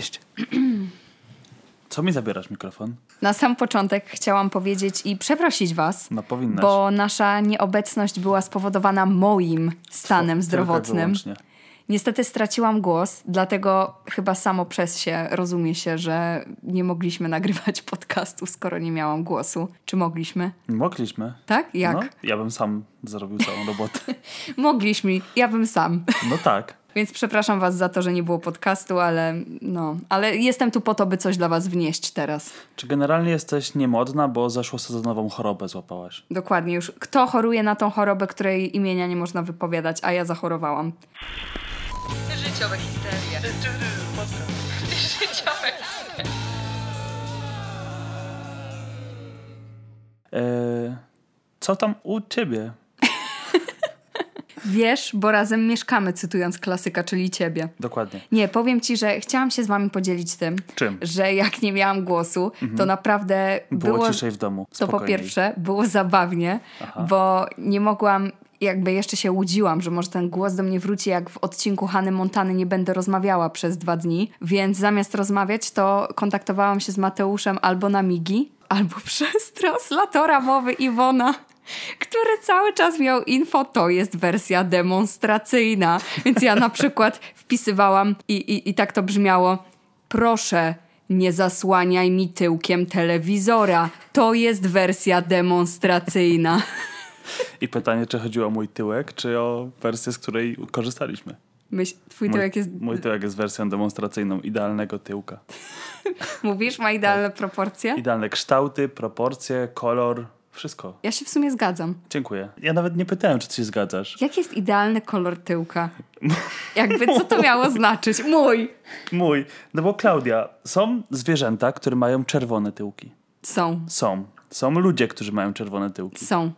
Cześć. Co mi zabierasz mikrofon? Na sam początek chciałam powiedzieć i przeprosić Was, No powinnaś. bo nasza nieobecność była spowodowana moim stanem i zdrowotnym. Niestety straciłam głos, dlatego chyba samo przez się rozumie się, że nie mogliśmy nagrywać podcastu, skoro nie miałam głosu. Czy mogliśmy? Mogliśmy. Tak? Jak? No, ja bym sam zrobił całą robotę. Mogliśmy, ja bym sam. No tak. Więc przepraszam was za to, że nie było podcastu, ale no, ale jestem tu po to, by coś dla was wnieść teraz. Czy generalnie jesteś niemodna, bo zeszłosezonową chorobę złapałaś? Dokładnie już. Kto choruje na tą chorobę, której imienia nie można wypowiadać, a ja zachorowałam? Życiowe histerie. Życiowe histerie. Eee, co tam u ciebie? Wiesz, bo razem mieszkamy, cytując klasyka, czyli ciebie. Dokładnie. Nie, powiem ci, że chciałam się z wami podzielić tym, Czym? że jak nie miałam głosu, to naprawdę Było, było, ciszej w domu. to po spokojniej. pierwsze było zabawnie, bo nie mogłam, jakby jeszcze się łudziłam, że może ten głos do mnie wróci, jak w odcinku Hany Montany nie będę rozmawiała przez dwa dni, więc zamiast rozmawiać, to kontaktowałam się z Mateuszem albo na Migi, albo przez translatora mowy Iwona. Który cały czas miał info, to jest wersja demonstracyjna. Więc ja na przykład wpisywałam i, i, i tak to brzmiało. Proszę, nie zasłaniaj mi tyłkiem telewizora. To jest wersja demonstracyjna. I pytanie, czy chodziło o mój tyłek, czy o wersję, z której korzystaliśmy? Myśl, twój Mój, tyłek jest. mój tyłek jest wersją demonstracyjną idealnego tyłka. Mówisz, ma idealne proporcje? Idealne kształty, proporcje, kolor, wszystko. Ja się w sumie zgadzam. Dziękuję. Ja nawet nie pytałem, czy ty się zgadzasz. Jaki jest idealny kolor tyłka? Jakby co to miało znaczyć? Mój! Mój. No bo Klaudia, są zwierzęta, które mają czerwone tyłki. Są. Są. Są ludzie, którzy mają czerwone tyłki. Są.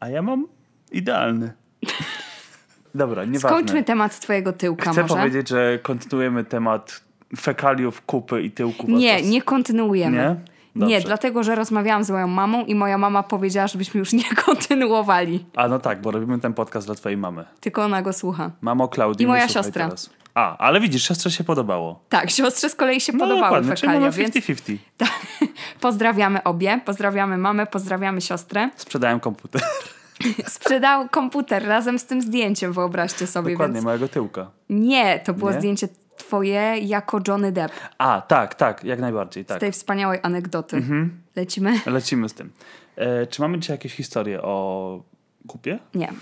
A ja mam idealny. Dobra, nieważne. Skończmy temat twojego tyłka Chcę może. powiedzieć, że kontynuujemy temat fekaliów, kupy i tyłków. Nie, nie kontynuujemy. Nie? Nie, Dobrze. dlatego, że rozmawiałam z moją mamą i moja mama powiedziała, żebyśmy już nie kontynuowali. A no tak, bo robimy ten podcast dla twojej mamy. Tylko ona go słucha. Mamo Klaudii, I moja siostra. Teraz. A, ale widzisz, siostrze się podobało. Tak, siostrze z kolei się No podobały dokładnie, czyli fekalia, mamy więc 50-50. tak. pozdrawiamy obie, pozdrawiamy mamę, pozdrawiamy siostrę. Sprzedałem komputer. Sprzedał komputer razem z tym zdjęciem, wyobraźcie sobie, Dokładnie, więc... mojego tyłka. Nie, to było Nie? zdjęcie twoje jako Johnny Depp. A, tak, tak, jak najbardziej, Z tak. tej wspaniałej anegdoty. Mhm. Lecimy? Lecimy z tym. E, czy mamy dzisiaj jakieś historie o kupie? Nie.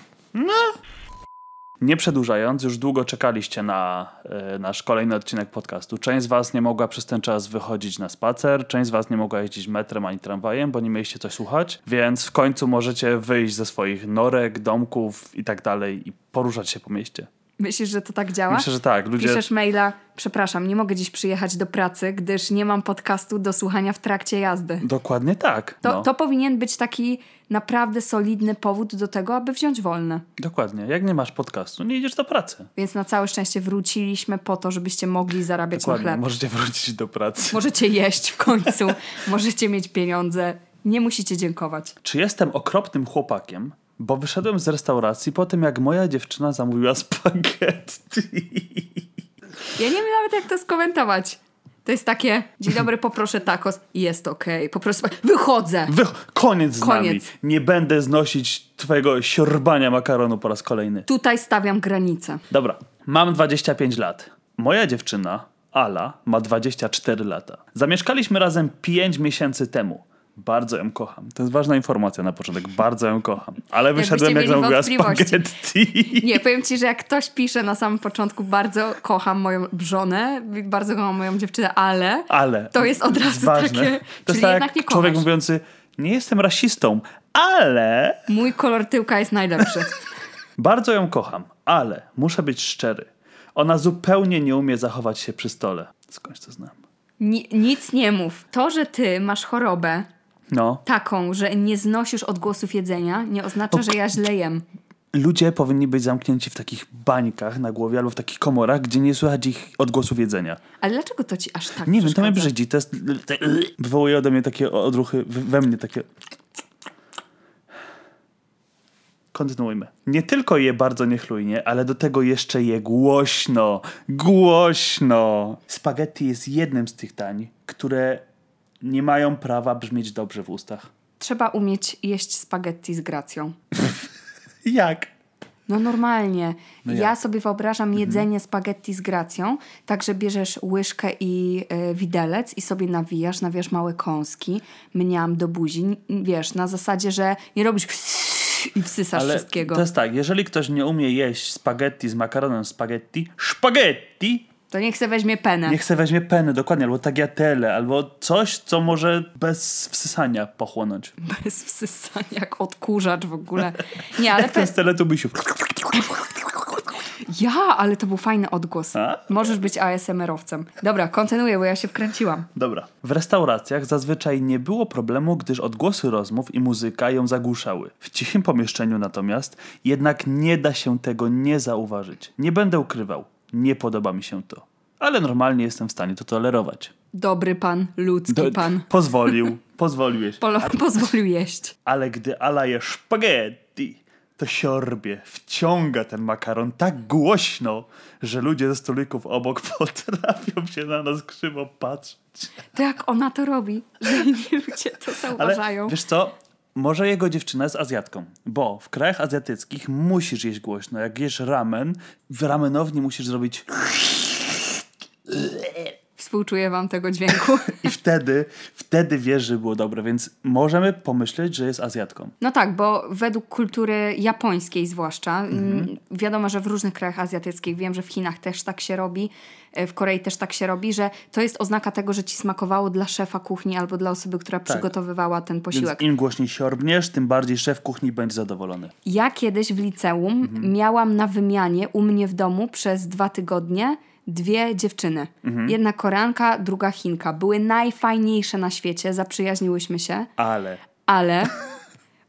Nie przedłużając, już długo czekaliście na e, nasz kolejny odcinek podcastu. Część z Was nie mogła przez ten czas wychodzić na spacer, część z Was nie mogła jeździć metrem ani tramwajem, bo nie mieliście coś słuchać, więc w końcu możecie wyjść ze swoich norek, domków i tak dalej i poruszać się po mieście. Myślisz, że to tak działa? Myślę, że tak. Ludzie Piszesz maila, przepraszam, nie mogę dziś przyjechać do pracy, gdyż nie mam podcastu do słuchania w trakcie jazdy. Dokładnie tak. To, no. to powinien być taki naprawdę solidny powód do tego, aby wziąć wolne. Dokładnie. Jak nie masz podcastu, nie idziesz do pracy. Więc na całe szczęście wróciliśmy po to, żebyście mogli zarabiać na Dokładnie. chleb. Możecie wrócić do pracy. Możecie jeść w końcu, możecie mieć pieniądze. Nie musicie dziękować. Czy jestem okropnym chłopakiem, bo wyszedłem z restauracji po tym, jak moja dziewczyna zamówiła spaghetti. Ja nie wiem nawet, jak to skomentować. To jest takie, dzień dobry, poproszę tacos. Jest okej, poproszę... spa- Wychodzę! Wy, koniec z Koniec. nami. Nie będę znosić twojego siorbania makaronu po raz kolejny. Tutaj stawiam granicę. Dobra, mam 25 lat. Moja dziewczyna, Ala, ma 24 lata. Zamieszkaliśmy razem 5 miesięcy temu. Bardzo ją kocham. To jest ważna informacja na początek. Bardzo ją kocham. Ale wyszedłem, jak zamówiła spaghetti. Nie, powiem ci, że jak ktoś pisze na samym początku, bardzo kocham moją żonę, bardzo kocham moją dziewczynę, ale Ale. to jest od razu ważne. takie, To jest czyli tak jednak nie jak człowiek kochasz. mówiący, nie jestem rasistą, ale Mój kolor tyłka jest najlepszy. bardzo ją kocham, ale muszę być szczery. Ona zupełnie nie umie zachować się przy stole. Skądś to znam. Ni- nic nie mów. To, że ty masz chorobę No. taką, że nie znosisz odgłosów jedzenia, nie oznacza, że ja źle jem. Ludzie powinni być zamknięci w takich bańkach na głowie albo w takich komorach, gdzie nie słychać ich odgłosów jedzenia. Ale dlaczego to ci aż tak Nie wiem, to mnie brzydzi. To jest, wywołuje ode mnie takie odruchy, we mnie takie... kontynuujmy. Nie tylko je bardzo niechlujnie, ale do tego jeszcze je głośno. Głośno! Spaghetti jest jednym z tych dań, które nie mają prawa brzmieć dobrze w ustach. Trzeba umieć jeść spaghetti z gracją. Jak? No normalnie. No ja jak? sobie wyobrażam jedzenie spaghetti z gracją, tak że bierzesz łyżkę i y, widelec i sobie nawijasz, nawijasz małe kąski, mniam do buzi, wiesz, na zasadzie, że nie robisz i wsysasz Ale wszystkiego. to jest tak, jeżeli ktoś nie umie jeść spaghetti z makaronem spaghetti, spaghetti, To niech se weźmie penę. niech se weźmie penę, dokładnie, albo tagliatelle, albo coś, co może bez wsysania pochłonąć. Bez wsysania, jak odkurzacz w ogóle. Nie, ale pe- Ten z teletubisiów. ja, ale to był fajny odgłos. A? Możesz być ASMR-owcem. Dobra, kontynuuję, bo ja się wkręciłam. Dobra. W restauracjach zazwyczaj nie było problemu, gdyż odgłosy rozmów i muzyka ją zagłuszały. W cichym pomieszczeniu natomiast jednak nie da się tego nie zauważyć. Nie będę ukrywał. Nie podoba mi się to. Ale normalnie jestem w stanie to tolerować. Dobry pan, ludzki Do- pan. Pozwolił. Pozwolił jeść. Polo pozwolił jeść. Ale gdy Ala je spaghetti, to siorbie, wciąga ten makaron tak głośno, że ludzie ze stolików obok potrafią się na nas krzywo patrzeć. To jak ona to robi, że inni ludzie to Ale zauważają. wiesz co? Może jego dziewczyna jest Azjatką, bo w krajach azjatyckich musisz jeść głośno. Jak jesz ramen, w ramenowni musisz zrobić Współczuję wam tego dźwięku. i wtedy, wtedy wiesz, że było dobre, więc możemy pomyśleć, że jest Azjatką. No tak, bo według kultury japońskiej zwłaszcza, mm, wiadomo, że w różnych krajach azjatyckich, wiem, że w Chinach też tak się robi, e, w Korei też tak się robi, że to jest oznaka tego, że ci smakowało dla szefa kuchni albo dla osoby, która przygotowywała ten posiłek. Więc im głośniej siorbniesz, tym bardziej szef kuchni będzie zadowolony. Ja kiedyś w liceum miałam na wymianie u mnie w domu przez dwa tygodnie dwie dziewczyny. Jedna Koreanka, druga Chinka. Były najfajniejsze na świecie, zaprzyjaźniłyśmy się, Ale... ale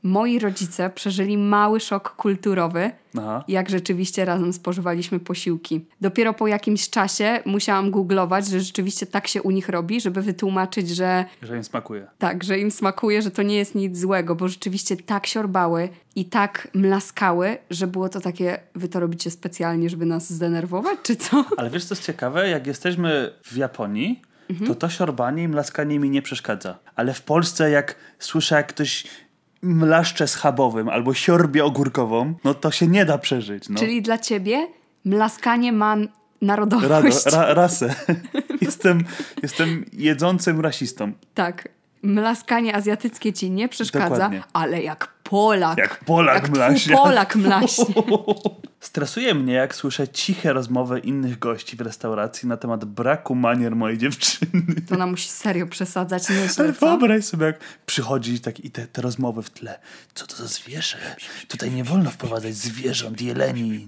moi rodzice przeżyli mały szok kulturowy, Aha. jak rzeczywiście razem spożywaliśmy posiłki. Dopiero po jakimś czasie musiałam googlować, że rzeczywiście tak się u nich robi, żeby wytłumaczyć, że Że im smakuje. tak, że im smakuje, że to nie jest nic złego, bo rzeczywiście tak siorbały i tak mlaskały, że było to takie, wy to robicie specjalnie, żeby nas zdenerwować, czy co? Ale wiesz, co jest ciekawe? Jak jesteśmy w Japonii, to to siorbanie i mlaskanie mi nie przeszkadza. Ale w Polsce, jak słyszę, jak ktoś mlaszcze schabowym albo siorbie ogórkową, no to się nie da przeżyć. No. Czyli dla ciebie mlaskanie ma narodowość. Rado, ra, rasę. jestem, jestem jedzącym rasistą. Tak. Mlaskanie azjatyckie ci nie przeszkadza, Dokładnie. ale jak Polak. Jak Polak jak mlaśnie. Polak mlaśnie. Stresuje mnie, jak słyszę ciche rozmowy innych gości w restauracji na temat braku manier mojej dziewczyny. To ona musi serio przesadzać Ale nieźle, co? wyobraź sobie, jak przychodzi tak i te, te rozmowy w tle. Co to za zwierzę? Tutaj nie wolno wprowadzać zwierząt, jeleni.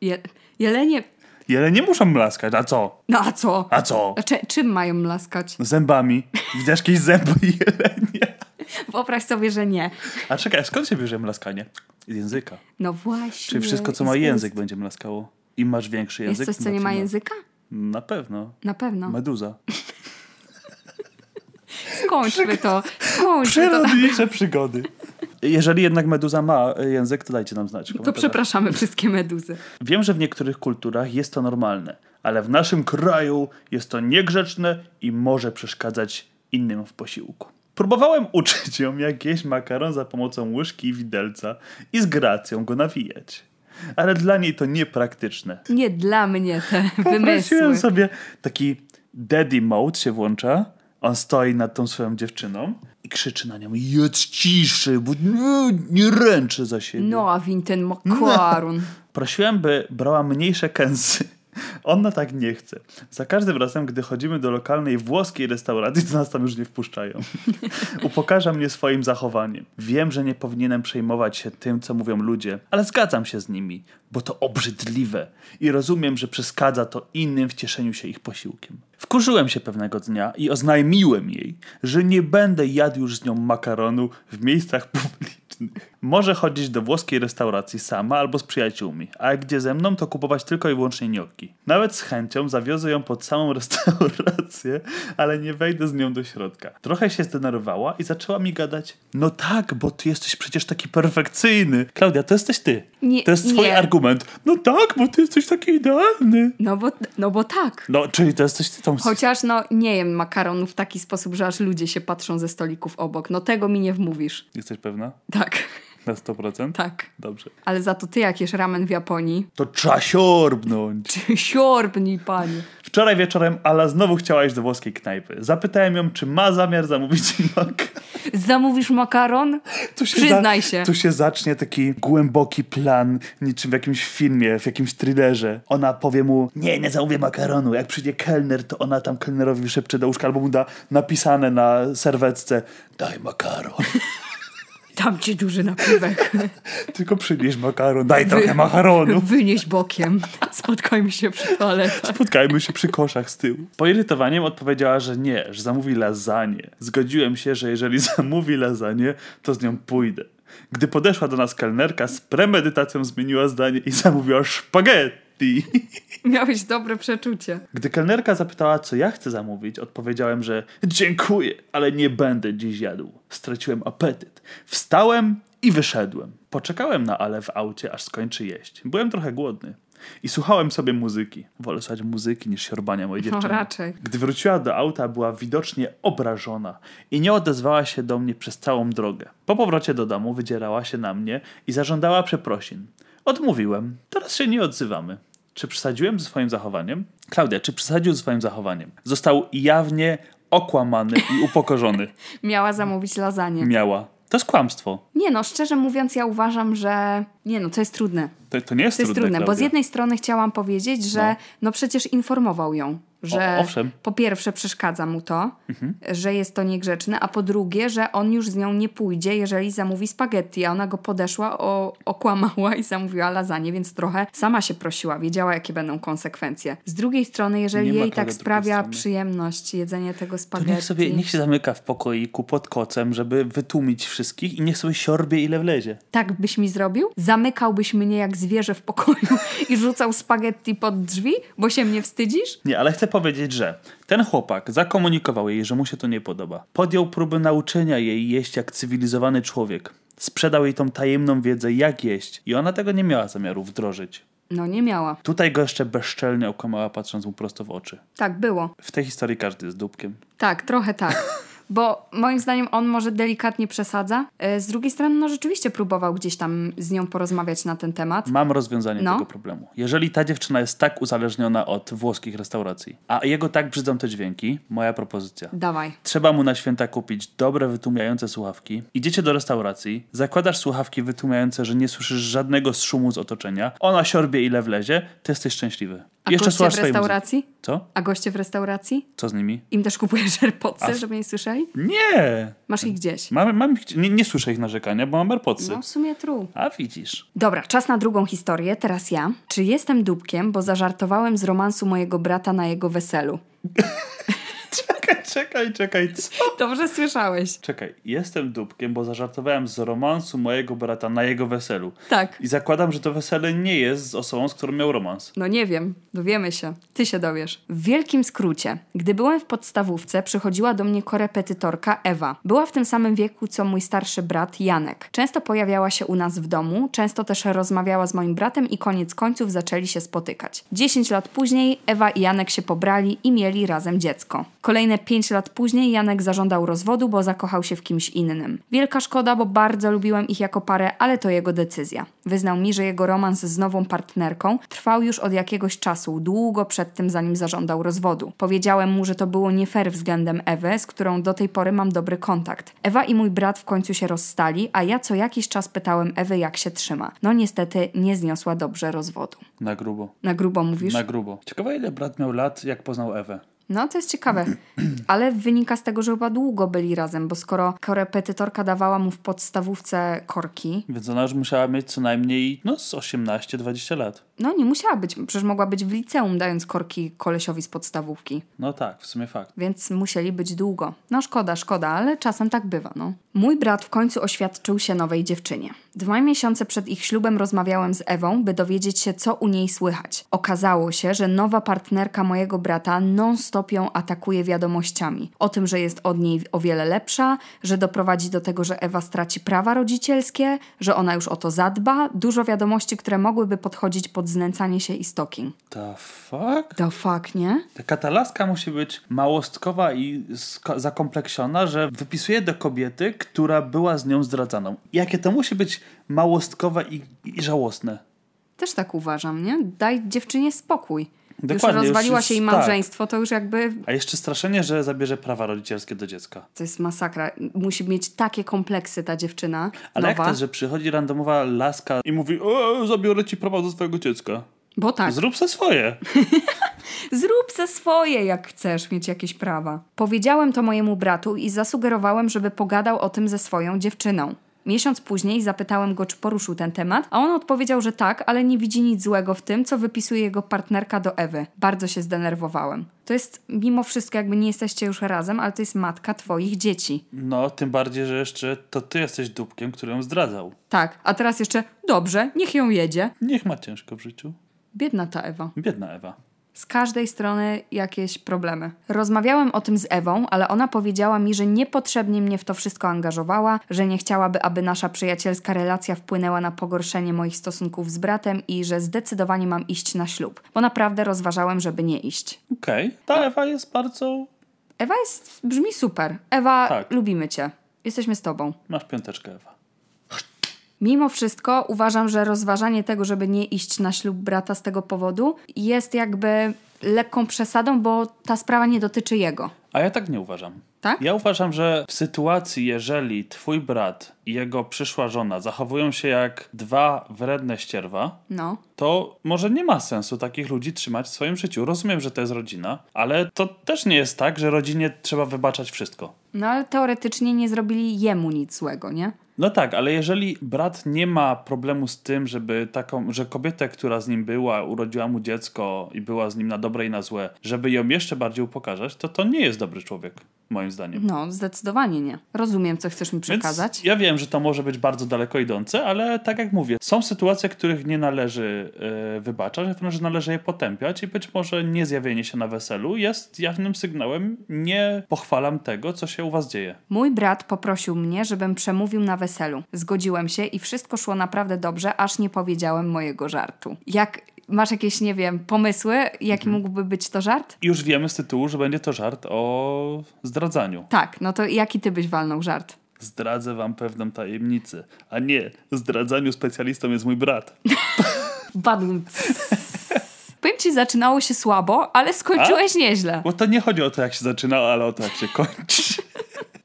Je, jelenie... Jelenie muszą mlaskać, a co? No a co? A co? A cze, czym mają mlaskać? Zębami. Widziałeś jakieś zęby jelenia? Wyobraź sobie, że nie. A czekaj, skąd się bierze mlaskanie? Z języka. No właśnie. Czyli wszystko, co ma język, będzie mlaskało. Im masz większy Jest język, coś, co nie ma bardziej języka? Na pewno. Na pewno. Meduza. Skończmy to. Skończmy. Przyrodnicze przygody. Jeżeli jednak meduza ma język, to dajcie nam znać. To przepraszamy wszystkie meduzy. Wiem, że w niektórych kulturach jest to normalne, ale w naszym kraju jest to niegrzeczne i może przeszkadzać innym w posiłku. Próbowałem uczyć ją, jak jeść makaron za pomocą łyżki i widelca i z gracją go nawijać. Ale dla niej to niepraktyczne. Nie dla mnie te wymysły. sobie taki daddy mode się włącza. On stoi nad tą swoją dziewczyną i krzyczy na nią jedz ciszy, bo nie, nie ręczy za siebie. No, a win ten makaron. Prosiłem, by brała mniejsze kęsy. Ona tak nie chce. Za każdym razem, gdy chodzimy do lokalnej włoskiej restauracji, to nas tam już nie wpuszczają. Upokarza mnie swoim zachowaniem. Wiem, że nie powinienem przejmować się tym, co mówią ludzie, ale zgadzam się z nimi, bo to obrzydliwe i rozumiem, że przeszkadza to innym w cieszeniu się ich posiłkiem. Wkurzyłem się pewnego dnia i oznajmiłem jej, że nie będę jadł już z nią makaronu w miejscach publicznych. Może chodzić do włoskiej restauracji sama albo z przyjaciółmi, a jak gdzie ze mną, to kupować tylko i wyłącznie gnocchi. Nawet z chęcią zawiozę ją pod samą restaurację, ale nie wejdę z nią do środka. Trochę się zdenerwowała i zaczęła mi gadać, no tak, bo ty jesteś przecież taki perfekcyjny. Klaudia, to jesteś ty. Nie, to jest twój nie. argument. No tak, bo ty jesteś taki idealny. No bo, no bo tak. No, czyli to jesteś ty tą... Chociaż no nie jem makaronu w taki sposób, że aż ludzie się patrzą ze stolików obok. No tego mi nie wmówisz. Jesteś pewna? Tak, Na 100%? tak. Dobrze. Ale za to ty jak jesz ramen w Japonii. To trzeba siorbnąć. Siorbnij, panie. Wczoraj wieczorem Ala znowu chciała iść do włoskiej knajpy. Zapytałem ją, czy ma zamiar zamówić mak. Zamówisz makaron? Tu się Przyznaj za- się. Tu się zacznie taki głęboki plan, niczym w jakimś filmie, w jakimś thrillerze. Ona powie mu, nie, nie zamówię makaronu. Jak przyjdzie kelner, to ona tam kelnerowi szepcze do łóżka albo mu da napisane na serwetce, daj makaron. Dam ci duży napiwek. Tylko przynieś makaron, daj trochę makaronu. Wynieś bokiem. Spotkajmy się przy toaletach. Spotkajmy się przy koszach z tyłu. Poirytowaniem odpowiedziała, że nie, że zamówi lasagne. Zgodziłem się, że jeżeli zamówi lasagne, to z nią pójdę. Gdy podeszła do nas kelnerka, z premedytacją zmieniła zdanie i zamówiła spaghetti. Miałeś dobre przeczucie. Gdy kelnerka zapytała, co ja chcę zamówić, odpowiedziałem, że dziękuję, ale nie będę dziś jadł. Straciłem apetyt. Wstałem i wyszedłem. Poczekałem na Ale w aucie, aż skończy jeść. Byłem trochę głodny. I słuchałem sobie muzyki. Wolę słuchać muzyki niż siorbania mojej dziewczyny. raczej. Gdy wróciła do auta, była widocznie obrażona i nie odezwała się do mnie przez całą drogę. Po powrocie do domu wydzierała się na mnie i zażądała przeprosin. Odmówiłem. Teraz się nie odzywamy. Czy przesadziłem ze swoim zachowaniem? Klaudia, czy przesadził ze swoim zachowaniem? Został jawnie okłamany i upokorzony. Miała zamówić lasagne. Miała. To jest kłamstwo. Nie no, szczerze mówiąc, ja uważam, że. Nie no, to jest trudne. To, to nie jest To jest trudne, trudne, bo z Klaudia. jednej strony chciałam powiedzieć, że no, No. przecież informował ją, że owszem. Mhm. po pierwsze przeszkadza mu to, że jest to niegrzeczne, a po drugie, że on już z nią nie pójdzie, jeżeli zamówi spaghetti, a ona go podeszła, o, okłamała i zamówiła lasagne, więc trochę sama się prosiła, wiedziała jakie będą konsekwencje. Z drugiej strony, jeżeli jej tak sprawia strony. przyjemność jedzenie tego To spaghetti. niech sobie niech się zamyka w pokoiku pod kocem, żeby wytłumić wszystkich i niech sobie siorbie ile wlezie. Tak byś mi zrobił? Zamykałbyś mnie jak zwierzę w pokoju i rzucał spaghetti pod drzwi, bo się mnie wstydzisz? Nie, ale chcę powiedzieć, że ten chłopak zakomunikował jej, że mu się to nie podoba. Podjął próbę nauczenia jej jeść jak cywilizowany człowiek. Sprzedał jej tą tajemną wiedzę, jak jeść, i ona tego nie miała zamiaru wdrożyć. No nie miała. Tutaj go jeszcze bezczelnie okłamała, patrząc mu prosto w oczy. Tak było. W tej historii każdy jest dupkiem. Tak, trochę tak. Bo moim zdaniem on może delikatnie przesadza. E, Z drugiej strony, no rzeczywiście próbował gdzieś tam z nią porozmawiać na ten temat. Mam rozwiązanie No. tego problemu. Jeżeli ta dziewczyna jest tak uzależniona od włoskich restauracji, a jego tak brzydzą te dźwięki, moja propozycja. Dawaj. Trzeba mu na święta kupić dobre, wytłumiające słuchawki. Idziecie do restauracji, zakładasz słuchawki wytłumiające, że nie słyszysz żadnego szumu z otoczenia. Ona siorbie ile wlezie, ty jesteś szczęśliwy. A Jeszcze goście w restauracji? muzyki. Co? A goście w restauracji? Co z nimi? Im też kupujesz AirPodsy, w- żeby nie słyszeli? Nie! Masz ich gdzieś. Mam, mam, ich- nie, nie słyszę ich narzekania, bo mam AirPodsy. No w sumie true. A widzisz. Dobra, czas na drugą historię, teraz ja. Czy jestem dupkiem, bo zażartowałem z romansu mojego brata na jego weselu? Czekaj, czekaj, czekaj, co? Dobrze słyszałeś. Czekaj, jestem dupkiem, bo zażartowałem z romansu mojego brata na jego weselu. Tak. I zakładam, że to wesele nie jest z osobą, z którą miał romans. No nie wiem, dowiemy się. Ty się dowiesz. W wielkim skrócie, gdy byłem w podstawówce, przychodziła do mnie korepetytorka Ewa. Była w tym samym wieku, co mój starszy brat Janek. Często pojawiała się u nas w domu, często też rozmawiała z moim bratem i koniec końców zaczęli się spotykać. 10 lat później Ewa i Janek się pobrali i mieli razem dziecko. Kolejne 5 lat później Janek zażądał rozwodu, bo zakochał się w kimś innym. Wielka szkoda, bo bardzo lubiłem ich jako parę, ale to jego decyzja. Wyznał mi, że jego romans z nową partnerką trwał już od jakiegoś czasu, długo przed tym, zanim zażądał rozwodu. Powiedziałem mu, że to było nie fair względem Ewy, z którą do tej pory mam dobry kontakt. Ewa i mój brat w końcu się rozstali, a ja co jakiś czas pytałem Ewy, jak się trzyma. No niestety nie zniosła dobrze rozwodu. Na grubo. Na grubo mówisz? Na grubo. Ciekawe, ile brat miał lat, jak poznał Ewę. No, to jest ciekawe. Ale wynika z tego, że chyba długo byli razem, bo skoro korepetytorka dawała mu w podstawówce korki, Więc ona już musiała mieć co najmniej no, z 18-20 lat. no nie musiała być, przecież mogła być w liceum dając korki kolesiowi z podstawówki. No tak, w sumie fakt. Więc musieli być długo. No szkoda, szkoda, ale czasem tak bywa, no. Mój brat w końcu oświadczył się nowej dziewczynie. Dwa miesiące przed ich ślubem rozmawiałem z Ewą, by dowiedzieć się, co u niej słychać. Okazało się, że nowa partnerka mojego brata non-stop ją atakuje wiadomościami. O tym, że jest od niej o wiele lepsza, że doprowadzi do tego, że Ewa straci prawa rodzicielskie, że ona już o to zadba. Dużo wiadomości, które mogłyby podchodzić pod znęcanie się i stalking. The fuck? The fuck, nie? Ta laska musi być małostkowa i zakompleksiona, że wypisuje do kobiety, która była z nią zdradzaną. Jakie to musi być małostkowe i, i żałosne. Też tak uważam, nie? Daj dziewczynie spokój. Dokładnie, już już rozwaliła jest- się jej tak. małżeństwo, to już jakby A jeszcze straszenie, że zabierze prawa rodzicielskie do dziecka. to jest masakra. Musi mieć takie kompleksy ta dziewczyna. Ale jak nowa, to jest, że przychodzi randomowa laska i mówi o, zabiorę ci prawa do swojego dziecka. Bo tak, Zrób se swoje. zrób ze swoje, jak chcesz mieć jakieś prawa. Powiedziałem to mojemu bratu i zasugerowałem, żeby pogadał o tym ze swoją dziewczyną. Miesiąc później zapytałem go, czy poruszył ten temat, a on odpowiedział, że tak, ale nie widzi nic złego w tym, co wypisuje jego partnerka do Ewy. Bardzo się zdenerwowałem. To jest mimo wszystko, jakby nie jesteście już razem, ale to jest matka twoich dzieci. No, tym bardziej, że jeszcze to ty jesteś dupkiem, który ją zdradzał. Tak, a teraz jeszcze dobrze, niech ją jedzie. Niech ma ciężko w życiu. Biedna ta Ewa. Biedna Ewa. Z każdej strony jakieś problemy. Rozmawiałem o tym z Ewą, ale ona powiedziała mi, że niepotrzebnie mnie w to wszystko angażowała, że nie chciałaby, aby nasza przyjacielska relacja wpłynęła na pogorszenie moich stosunków z bratem i że zdecydowanie mam iść na ślub. Bo naprawdę rozważałem, żeby nie iść. Okej. Ta Ewa jest bardzo... Ewa jest, brzmi super. Ewa, Tak. lubimy cię. Jesteśmy z tobą. Masz piąteczkę, Ewa. Mimo wszystko uważam, że rozważanie tego, żeby nie iść na ślub brata z tego powodu, jest jakby lekką przesadą, bo ta sprawa nie dotyczy jego. A ja tak nie uważam. Tak? Ja uważam, że w sytuacji, jeżeli twój brat i jego przyszła żona zachowują się jak dwa wredne ścierwa, No. to może nie ma sensu takich ludzi trzymać w swoim życiu. Rozumiem, że to jest rodzina, ale to też nie jest tak, że rodzinie trzeba wybaczać wszystko. No ale teoretycznie nie zrobili jemu nic złego, nie? No tak, ale jeżeli brat nie ma problemu z tym, żeby taką, że kobietę, która z nim była, urodziła mu dziecko i była z nim na dobre i na złe, żeby ją jeszcze bardziej upokarzać, to to nie jest dobry człowiek, moim zdaniem. No, zdecydowanie nie. Rozumiem, co chcesz mi przekazać. Więc ja wiem, że to może być bardzo daleko idące, ale tak jak mówię, są sytuacje, których nie należy e, wybaczać, wręcz należy je potępiać i być może nie zjawienie się na weselu jest jawnym sygnałem nie pochwalam tego, co się u was dzieje. Mój brat poprosił mnie, żebym przemówił na weselu. Zgodziłem się i wszystko szło naprawdę dobrze, aż nie powiedziałem mojego żartu. Jak masz jakieś, nie wiem, pomysły, jaki mógłby być to żart? Już wiemy z tytułu, że będzie to żart o zdradzaniu. Tak, no to jaki ty byś walnął żart? Zdradzę wam pewną tajemnicę. A nie, zdradzaniu specjalistą jest mój brat. Badum. Powiem ci, zaczynało się słabo, ale skończyłeś nieźle. Bo to nie chodzi o to, jak się zaczynało, ale o to, jak się kończy.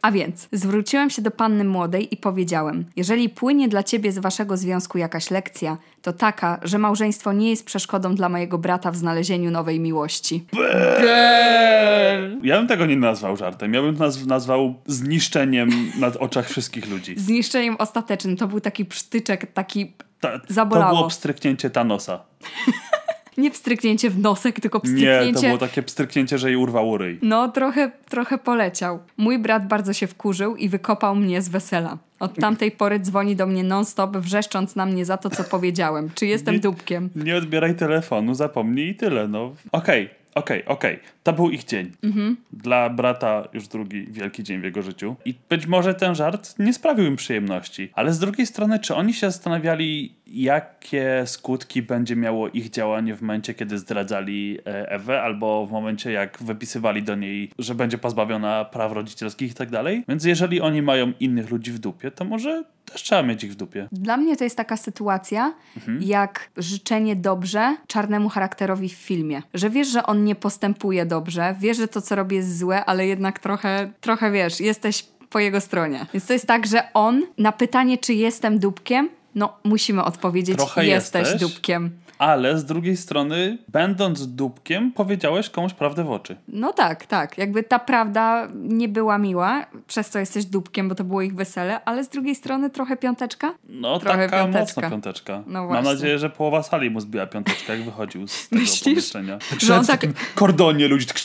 A więc zwróciłem się do panny młodej i powiedziałem: Jeżeli płynie dla ciebie z waszego związku jakaś lekcja, to taka, że małżeństwo nie jest przeszkodą dla mojego brata w znalezieniu nowej miłości. Ja bym tego nie nazwał żartem. Ja bym to nazw- nazwał zniszczeniem na oczach wszystkich ludzi. Zniszczeniem ostatecznym to był taki psztyczek, taki Ta, to było pstryknięcie Thanosa. nie pstryknięcie w nosek, tylko Nie, to pstryknięcie. było takie pstryknięcie, że jej urwał ryj. No, trochę, trochę poleciał. Mój brat bardzo się wkurzył i wykopał mnie z wesela. Od tamtej pory dzwoni do mnie non-stop, wrzeszcząc na mnie za to, co powiedziałem. Czy jestem Nie- dupkiem? Nie odbieraj telefonu, zapomnij i tyle, no. Okej, okej, okej. To był ich dzień. Dla brata już drugi wielki dzień w jego życiu. I być może ten żart nie sprawił im przyjemności. Ale z drugiej strony, czy oni się zastanawiali, jakie skutki będzie miało ich działanie w momencie, kiedy zdradzali e, Ewę, albo w momencie, jak wypisywali do niej, że będzie pozbawiona praw rodzicielskich i tak dalej? Więc jeżeli oni mają innych ludzi w dupie, to może też trzeba mieć ich w dupie. Dla mnie to jest taka sytuacja, jak życzenie dobrze czarnemu charakterowi w filmie. Że wiesz, że on nie postępuje dobrze, wiesz, że to, co robi jest złe, ale jednak trochę, trochę wiesz, jesteś po jego stronie. Więc to jest tak, że on na pytanie, czy jestem dupkiem, no musimy odpowiedzieć, jesteś jesteś. dupkiem. Ale z drugiej strony, będąc dupkiem, powiedziałeś komuś prawdę w oczy. No tak, tak. Jakby ta prawda nie była miła, przez co jesteś dupkiem, bo to było ich wesele, ale z drugiej strony trochę piąteczka. No, Trochę taka piąteczka. mocna piąteczka. No Mam nadzieję, że połowa sali mu zbiła piąteczkę, jak wychodził z tego Myślisz? pomieszczenia. Że on tak- kordonie ludzi, tak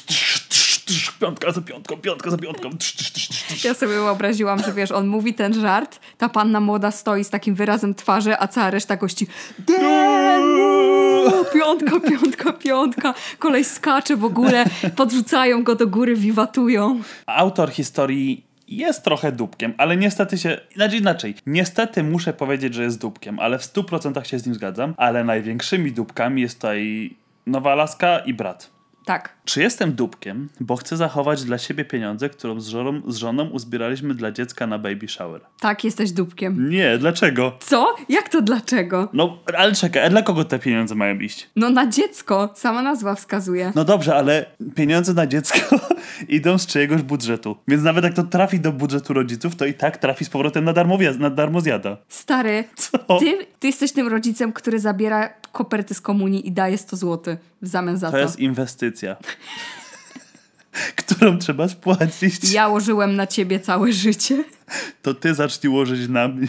tsz, piątka za piątką, piątka za piątką. tsz, tsz, tsz, tsz, tsz. Ja sobie wyobraziłam, że wiesz, on mówi ten żart, ta panna młoda stoi z takim wyrazem twarzy, a cała reszta gości Den! uuu, Piątka, piątka, piątka. Kolej skacze w ogóle, podrzucają go do góry, wiwatują. Autor historii jest trochę dupkiem, ale niestety się, znaczy inaczej, niestety muszę powiedzieć, że jest dupkiem, ale w 100% się z nim zgadzam, ale największymi dupkami jest tutaj Nowa Alaska i brat. Tak. Czy jestem dupkiem, bo chcę zachować dla siebie pieniądze, którą z żoną, z żoną uzbieraliśmy dla dziecka na baby shower? Tak, jesteś dupkiem. Nie, dlaczego? Co? Jak to dlaczego? No, ale czekaj, a dla kogo te pieniądze mają iść? No na dziecko, sama nazwa wskazuje. No dobrze, ale pieniądze na dziecko idą z czyjegoś budżetu. Więc nawet jak to trafi do budżetu rodziców, to i tak trafi z powrotem na darmo, na darmo zjada. Stary, Co? ty, ty jesteś tym rodzicem, który zabiera koperty z komunii i daje 100 zł w zamian za to. To jest inwestycja, którą trzeba spłacić. Ja łożyłem na ciebie całe życie. To ty zacznij łożyć na mnie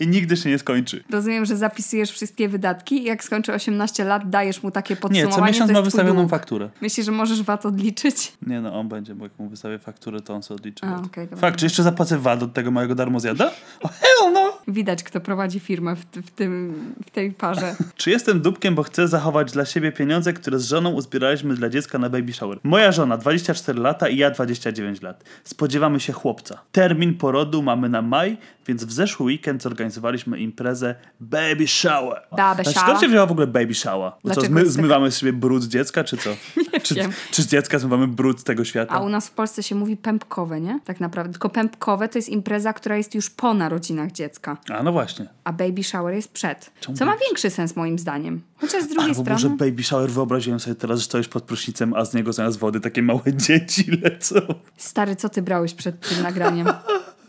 i nigdy się nie skończy. Rozumiem, że zapisujesz wszystkie wydatki i jak skończy 18 lat, dajesz mu takie Nie, podsumowanie. co miesiąc ma wystawioną dług. fakturę. Myślisz, że możesz VAT odliczyć? Nie no, on będzie, bo jak mu wystawię fakturę, to on sobie odliczy. A, okej, dobra. Fakt, czy jeszcze zapłacę VAT od tego mojego darmozjada? O hell no! Widać, kto prowadzi firmę w, w, tym, w tej parze. Czy jestem dupkiem, bo chcę zachować dla siebie pieniądze, które z żoną uzbieraliśmy dla dziecka na baby shower? Moja żona 24 lata i ja 29 lat. Spodziewamy się chłopca. Termin porodu mamy na maj, więc w zeszły weekend zorganizowaliśmy imprezę baby shower. Baby Znaczy, shower? Skąd się wzięła w ogóle baby shower? Bo co, zmy, zmywamy z siebie brud z dziecka, czy co? czy, wiem. czy z dziecka zmywamy brud z tego świata? A u nas w Polsce się mówi pępkowe, nie? Tak naprawdę. Tylko pępkowe to jest impreza, która jest już po narodzinach dziecka. A no właśnie. A baby shower jest przed. Czemu Co ma większy sens moim zdaniem. Chociaż z drugiej Albo strony... może baby shower wyobraziłem sobie teraz, że stoisz pod prysznicem, a z niego zamiast wody takie małe dzieci lecą. Stary, co ty brałeś przed tym nagraniem?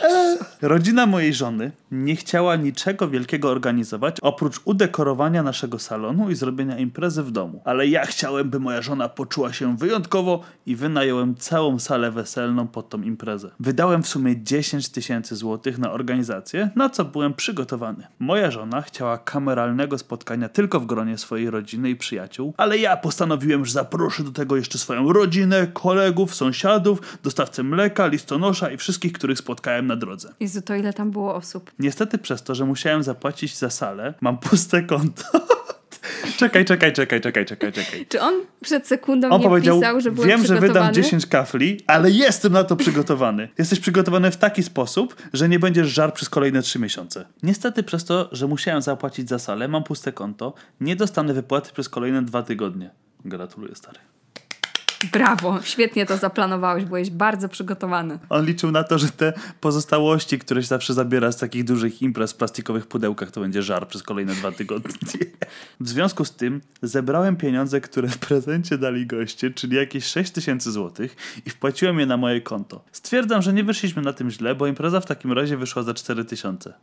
Rodzina mojej żony nie chciała niczego wielkiego organizować, oprócz udekorowania naszego salonu i zrobienia imprezy w domu. Ale ja chciałem, by moja żona poczuła się wyjątkowo i wynająłem całą salę weselną pod tą imprezę. Wydałem w sumie 10 tysięcy złotych na organizację, na co byłem przygotowany. Moja żona chciała kameralnego spotkania tylko w gronie swojej rodziny i przyjaciół, ale ja postanowiłem, że zaproszę do tego jeszcze swoją rodzinę, kolegów, sąsiadów, dostawcę mleka, listonosza i wszystkich, których spotkałem na drodze. Jezu, to ile tam było osób? Niestety przez to, że musiałem zapłacić za salę, mam puste konto. czekaj, czekaj, czekaj, czekaj, czekaj, czekaj. Czy on przed sekundą On nie powiedział, pisał, że byłem wiem, że wydam 10 kafli, ale jestem na to przygotowany. Jesteś przygotowany w taki sposób, że nie będziesz żar przez kolejne 3 miesiące. Niestety przez to, że musiałem zapłacić za salę, mam puste konto, nie dostanę wypłaty przez kolejne 2 tygodnie. Gratuluję, stary. Brawo, świetnie to zaplanowałeś, byłeś bardzo przygotowany. On liczył na to, że te pozostałości, które się zawsze zabiera z takich dużych imprez w plastikowych pudełkach, to będzie żar przez kolejne dwa tygodnie. W związku z tym zebrałem pieniądze, które w prezencie dali goście, czyli jakieś 6 tysięcy złotych i wpłaciłem je na moje konto. Stwierdzam, że nie wyszliśmy na tym źle, bo impreza w takim razie wyszła za 4 tysiące.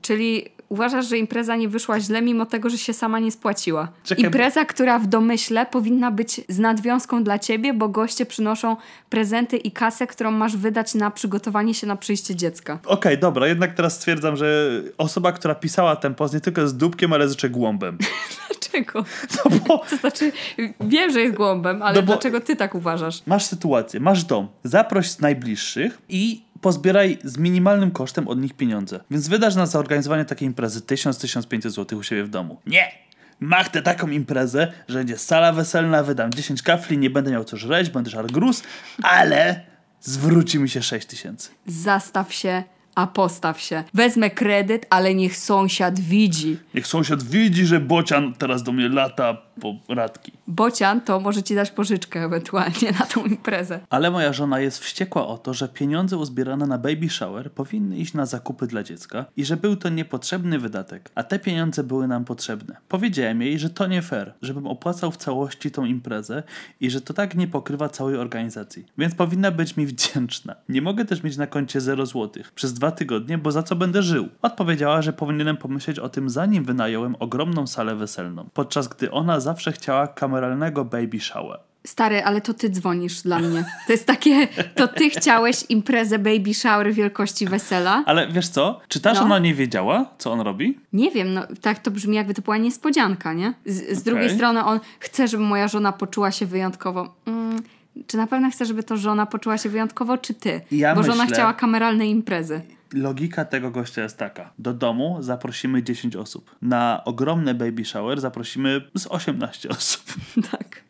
Czyli uważasz, że impreza nie wyszła źle, mimo tego, że się sama nie spłaciła. Czekaj, bo- Impreza, która w domyśle powinna być z nadwiązką dla ciebie, bo goście przynoszą prezenty i kasę, którą masz wydać na przygotowanie się na przyjście dziecka. Okej, dobra, jednak teraz stwierdzam, że osoba, która pisała ten post nie tylko jest dupkiem, ale jeszcze głąbem. Dlaczego? No bo To znaczy, wiem, że jest głąbem, ale No dlaczego ty tak uważasz? Masz sytuację, masz dom, zaproś z najbliższych i pozbieraj z minimalnym kosztem od nich pieniądze. Więc wydasz na zorganizowanie takiej imprezy 1000-1500 zł u siebie w domu. Nie! Machnę taką imprezę, że będzie sala weselna, wydam 10 kafli, nie będę miał co żreć, będę żar gruz, ale zwróci mi się 6 tysięcy. Zastaw się, a postaw się. Wezmę kredyt, ale niech sąsiad widzi. Niech sąsiad widzi, że bocian teraz do mnie lata po radki. Bocian to może ci dać pożyczkę ewentualnie na tą imprezę. Ale moja żona jest wściekła o to, że pieniądze uzbierane na baby shower powinny iść na zakupy dla dziecka i że był to niepotrzebny wydatek, a te pieniądze były nam potrzebne. Powiedziałem jej, że to nie fair, żebym opłacał w całości tą imprezę i że to tak nie pokrywa całej organizacji. Więc powinna być mi wdzięczna. Nie mogę też mieć na koncie 0 złotych przez dwa tygodnie, bo za co będę żył? Odpowiedziała, że powinienem pomyśleć o tym zanim wynająłem ogromną salę weselną, podczas gdy ona zawsze chciała kameralnego baby shower. Stary, ale to ty dzwonisz dla mnie. To jest takie, to ty chciałeś imprezę baby shower wielkości wesela. Ale wiesz co? Czy ta No. żona nie wiedziała, co on robi? Nie wiem, no tak to brzmi jakby to była niespodzianka, nie? Z, z drugiej Okej. strony on chce, żeby moja żona poczuła się wyjątkowo. Mm, czy na pewno chce, żeby to żona poczuła się wyjątkowo, czy ty? Ja Bo żona myślę- chciała kameralnej imprezy. Logika tego gościa jest taka. Do domu zaprosimy 10 osób. Na ogromny baby shower zaprosimy z 18 osób. tak.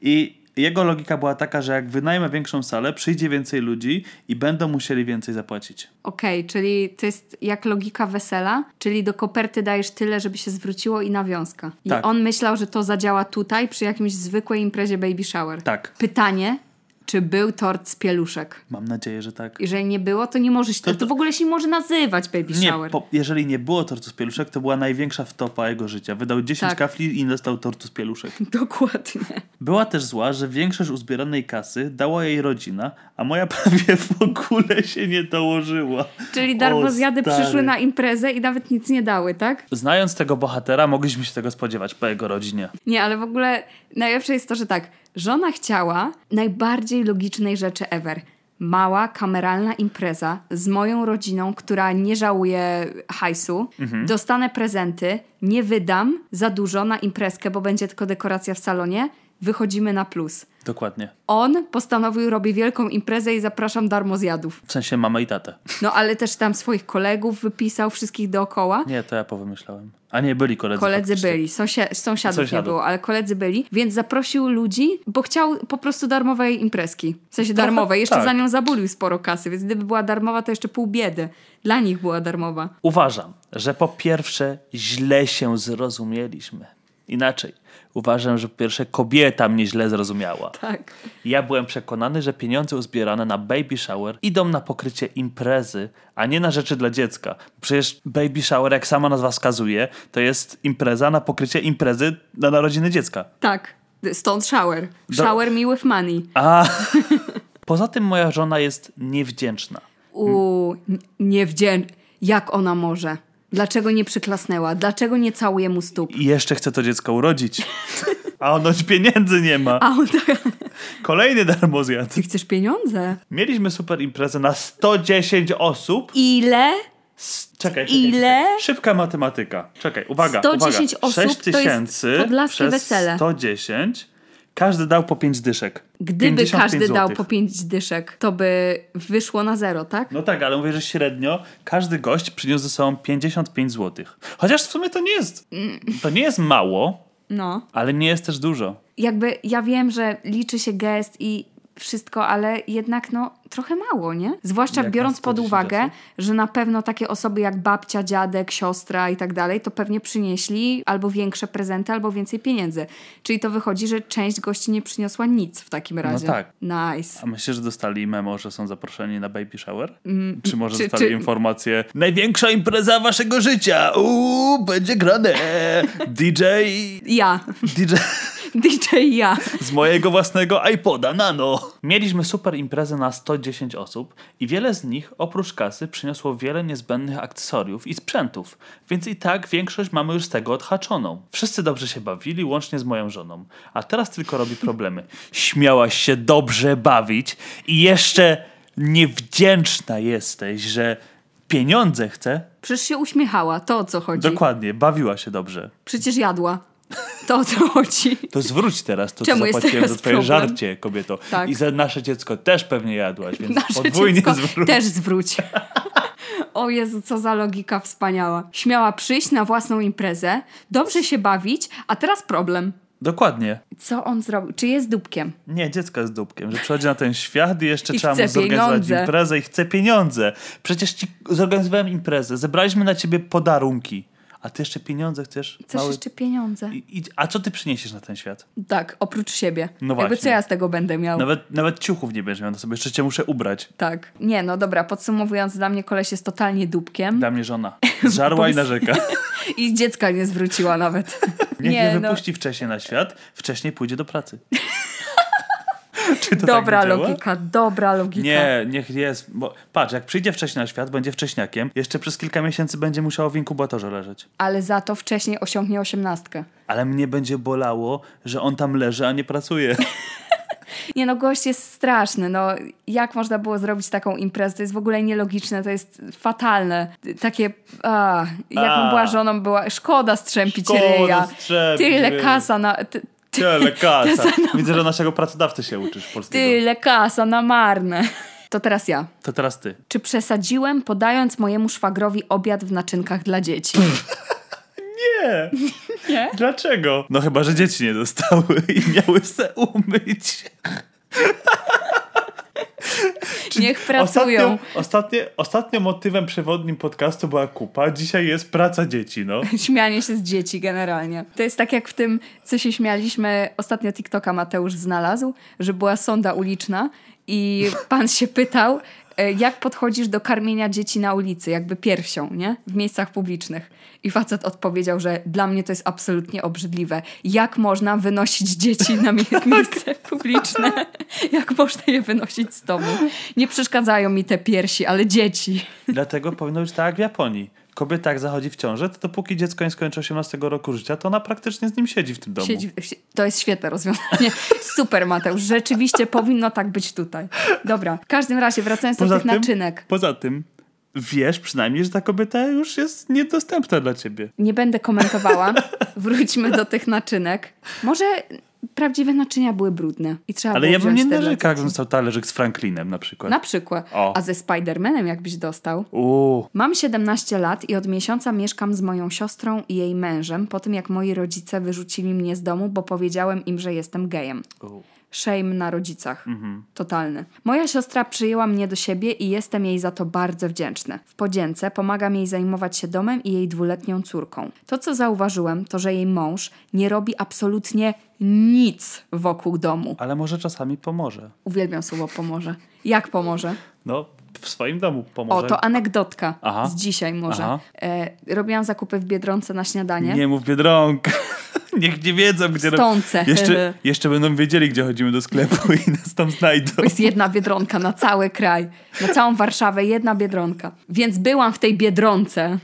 I jego logika była taka, że jak wynajmę większą salę, przyjdzie więcej ludzi i będą musieli więcej zapłacić. Okej, czyli to jest jak logika wesela, czyli do koperty dajesz tyle, żeby się zwróciło i nawiązka. I Tak. on myślał, że to zadziała tutaj przy jakimś zwykłej imprezie baby shower. Tak. Pytanie, czy był tort z pieluszek? Mam nadzieję, że tak. Jeżeli nie było, to nie może się, to, To- w ogóle się nie może nazywać baby Nie, shower. po, jeżeli nie było tortu z pieluszek, to była największa wtopa jego życia. Wydał 10 Tak. kafli i dostał tortu z pieluszek. Dokładnie. Była też zła, że większość uzbieranej kasy dała jej rodzina, a moja prawie w ogóle się nie dołożyła. Czyli darmozjady O, stary. przyszły na imprezę i nawet nic nie dały, tak? Znając tego bohatera, mogliśmy się tego spodziewać po jego rodzinie. Nie, ale w ogóle najlepsze jest to, że tak, żona chciała najbardziej logicznej rzeczy ever. Mała, kameralna impreza z moją rodziną, która nie żałuje hajsu. Dostanę prezenty, nie wydam za dużo na imprezkę, bo będzie tylko dekoracja w salonie. Wychodzimy na plus. Dokładnie. On postanowił, robię wielką imprezę i zapraszam darmozjadów. W sensie mamę i tatę. No ale też tam swoich kolegów wypisał, wszystkich dookoła. Nie, to ja powymyślałem. A nie, byli koledzy. Koledzy faktycznie. byli, sąsia- sąsiadów, nie Sąsiadów. było, ale koledzy byli, więc zaprosił ludzi, bo chciał po prostu darmowej imprezki. W sensie darmowej, jeszcze tak. za nią zabulił sporo kasy, więc gdyby była darmowa, to jeszcze pół biedy. Dla nich była darmowa. Uważam, że po pierwsze źle się zrozumieliśmy. Inaczej. Uważam, że po pierwsze kobieta mnie źle zrozumiała. Tak. Ja byłem przekonany, że pieniądze uzbierane na baby shower idą na pokrycie imprezy, a nie na rzeczy dla dziecka. Przecież baby shower, jak sama nazwa wskazuje, to jest impreza na pokrycie imprezy na narodziny dziecka. Tak. Stąd shower. Do- Shower me with money. A poza tym moja żona jest niewdzięczna. Uuu, n- nie wdzięcz... Jak ona może? Dlaczego nie przyklasnęła? Dlaczego nie całuje mu stóp? I jeszcze chce to dziecko urodzić. A onoć pieniędzy nie ma. A on tak... Kolejny darmozjad. Ty chcesz pieniądze? Mieliśmy super imprezę na 110 osób. Ile? S- Czekaj, Ile? Czekaj. Szybka matematyka. Czekaj, uwaga, 110 uwaga. osób 6 to jest tysięcy podlaskie przez wesele. 110. Każdy dał po 5 dyszek. Gdyby 55 każdy dał złotych. po 5 dyszek, to by wyszło na zero, tak? No tak, ale mówię, że średnio każdy gość przyniósł ze sobą 55 zł. Chociaż w sumie to nie jest. To nie jest mało, No. ale nie jest też dużo. Jakby ja wiem, że liczy się gest i wszystko, ale jednak no trochę mało, nie? Zwłaszcza Jak biorąc pod 110 uwagę, osób? że na pewno takie osoby jak babcia, dziadek, siostra i tak dalej, to pewnie przynieśli albo większe prezenty, albo więcej pieniędzy. Czyli to wychodzi, że część gości nie przyniosła nic w takim razie. tak. Nice. A myślisz, że dostali memo, że są zaproszeni na baby shower? czy może czy- dostali czy- informację Największa impreza waszego życia! Uuu, będzie grane! DJ... Ja. DJ... DJ ja. z mojego własnego iPoda Nano. Mieliśmy super imprezę na 110 osób i wiele z nich oprócz kasy przyniosło wiele niezbędnych akcesoriów i sprzętów, więc i tak większość mamy już z tego odhaczoną. Wszyscy dobrze się bawili, łącznie z moją żoną, a teraz tylko robi problemy. Śmiałaś się dobrze bawić i jeszcze niewdzięczna jesteś, że pieniądze chce. Przecież się uśmiechała, to o co chodzi. Dokładnie, bawiła się dobrze. Przecież jadła. To o co chodzi. To zwróć teraz to, Czemu co jest zapłaciłem za twoje problem? żarcie, kobieto. Tak. I za nasze dziecko też pewnie jadłaś, więc Nasze podwójnie zwróć. też zwróć. O Jezu, co za logika wspaniała. Śmiała przyjść na własną imprezę, dobrze się bawić, a teraz problem. Dokładnie. Co on zrobił? Czy jest dupkiem? Nie, dziecko jest dupkiem, że przychodzi na ten świat i jeszcze I trzeba mu zorganizować pieniądze. imprezę i chce pieniądze. Przecież ci zorganizowałem imprezę, zebraliśmy na ciebie podarunki, A ty jeszcze pieniądze chcesz? Chcesz Mały- jeszcze pieniądze? I, i, a co ty przyniesiesz na ten świat? Tak, oprócz siebie. No Jakby właśnie. co ja z tego będę miał? Nawet, nawet ciuchów nie będziesz miał na sobie, jeszcze cię muszę ubrać. Tak. Nie, no dobra, podsumowując, dla mnie koleś jest totalnie dupkiem Dla mnie żona. Zżarła i narzeka. i dziecka nie zwróciła nawet. Niech Nie, nie no. wypuści wcześniej na świat, wcześniej pójdzie do pracy. Czy to Dobra tak nie działa? logika, dobra logika. Nie, niech jest. Bo patrz, jak przyjdzie wcześniej na świat, będzie wcześniakiem, jeszcze przez kilka miesięcy będzie musiał w inkubatorze leżeć. Ale za to wcześniej osiągnie osiemnastkę. Ale mnie będzie bolało, że on tam leży, a nie pracuje. Nie no, gość jest straszny. No, jak można było zrobić taką imprezę? To jest w ogóle nielogiczne, to jest fatalne. Takie, a, jak A. była żoną, była szkoda strzępić Szkoda ryja. strzępić Tyle kasa na... Ty, Tyle kasa. Widzę, że naszego pracodawcy się uczysz polskiego. tyle kasa na marne. To teraz ja. To teraz ty. Czy przesadziłem, podając mojemu szwagrowi obiad w naczynkach dla dzieci? Nie. Nie? Dlaczego? No chyba, że dzieci nie dostały i miały se umyć. Niech pracują. Ostatnio, ostatnio, ostatnio motywem przewodnim podcastu była kupa, dzisiaj jest praca dzieci, no. Śmianie się z dzieci generalnie. To jest tak jak w tym, co się śmialiśmy, ostatnio TikToka Mateusz znalazł, że była sonda uliczna i pan się pytał, jak podchodzisz do karmienia dzieci na ulicy, jakby piersią, nie? W miejscach publicznych. I facet odpowiedział, że dla mnie to jest absolutnie obrzydliwe. Jak można wynosić dzieci na mie- miejsce publiczne? Jak można je wynosić z domu? Nie przeszkadzają mi te piersi, ale dzieci. Dlatego powinno być tak jak w Japonii. Kobieta jak zachodzi w ciążę, to dopóki dziecko nie skończy 18 roku życia, to ona praktycznie z nim siedzi w tym domu. Siedzi, si- to jest świetne rozwiązanie. Super, Mateusz. Rzeczywiście powinno tak być tutaj. Dobra, w każdym razie, wracając do tych naczynek. poza tym, wiesz przynajmniej, że ta kobieta już jest niedostępna dla ciebie. Nie będę komentowała. Wróćmy do tych naczynek. Może prawdziwe naczynia były brudne i trzeba Ale było ja bym nie narzekał, jakbym dostał talerzyk z Franklinem na przykład. Na przykład. O. A ze Spidermanem jakbyś dostał? Uuu, Mam 17 lat i od miesiąca mieszkam z moją siostrą i jej mężem, po tym jak moi rodzice wyrzucili mnie z domu, bo powiedziałem im, że jestem gejem. uuu. Shame na rodzicach. Totalny. Moja siostra przyjęła mnie do siebie i jestem jej za to bardzo wdzięczny. W podzięce pomagam jej zajmować się domem i jej dwuletnią córką. To, co zauważyłem, to, że jej mąż nie robi absolutnie nic wokół domu. Ale może czasami pomoże. Uwielbiam słowo pomoże. Jak pomoże? No, w swoim domu pomoże. O, to anegdotka Aha. z dzisiaj może. Aha. E, robiłam zakupy w Biedronce na śniadanie. Nie mów Biedronka. Niech nie wiedzą, gdzie... Stące. Jeszcze, jeszcze będą wiedzieli, gdzie chodzimy do sklepu i nas tam znajdą. To jest jedna biedronka na cały kraj, na całą Warszawę, jedna biedronka. Więc byłam w tej biedronce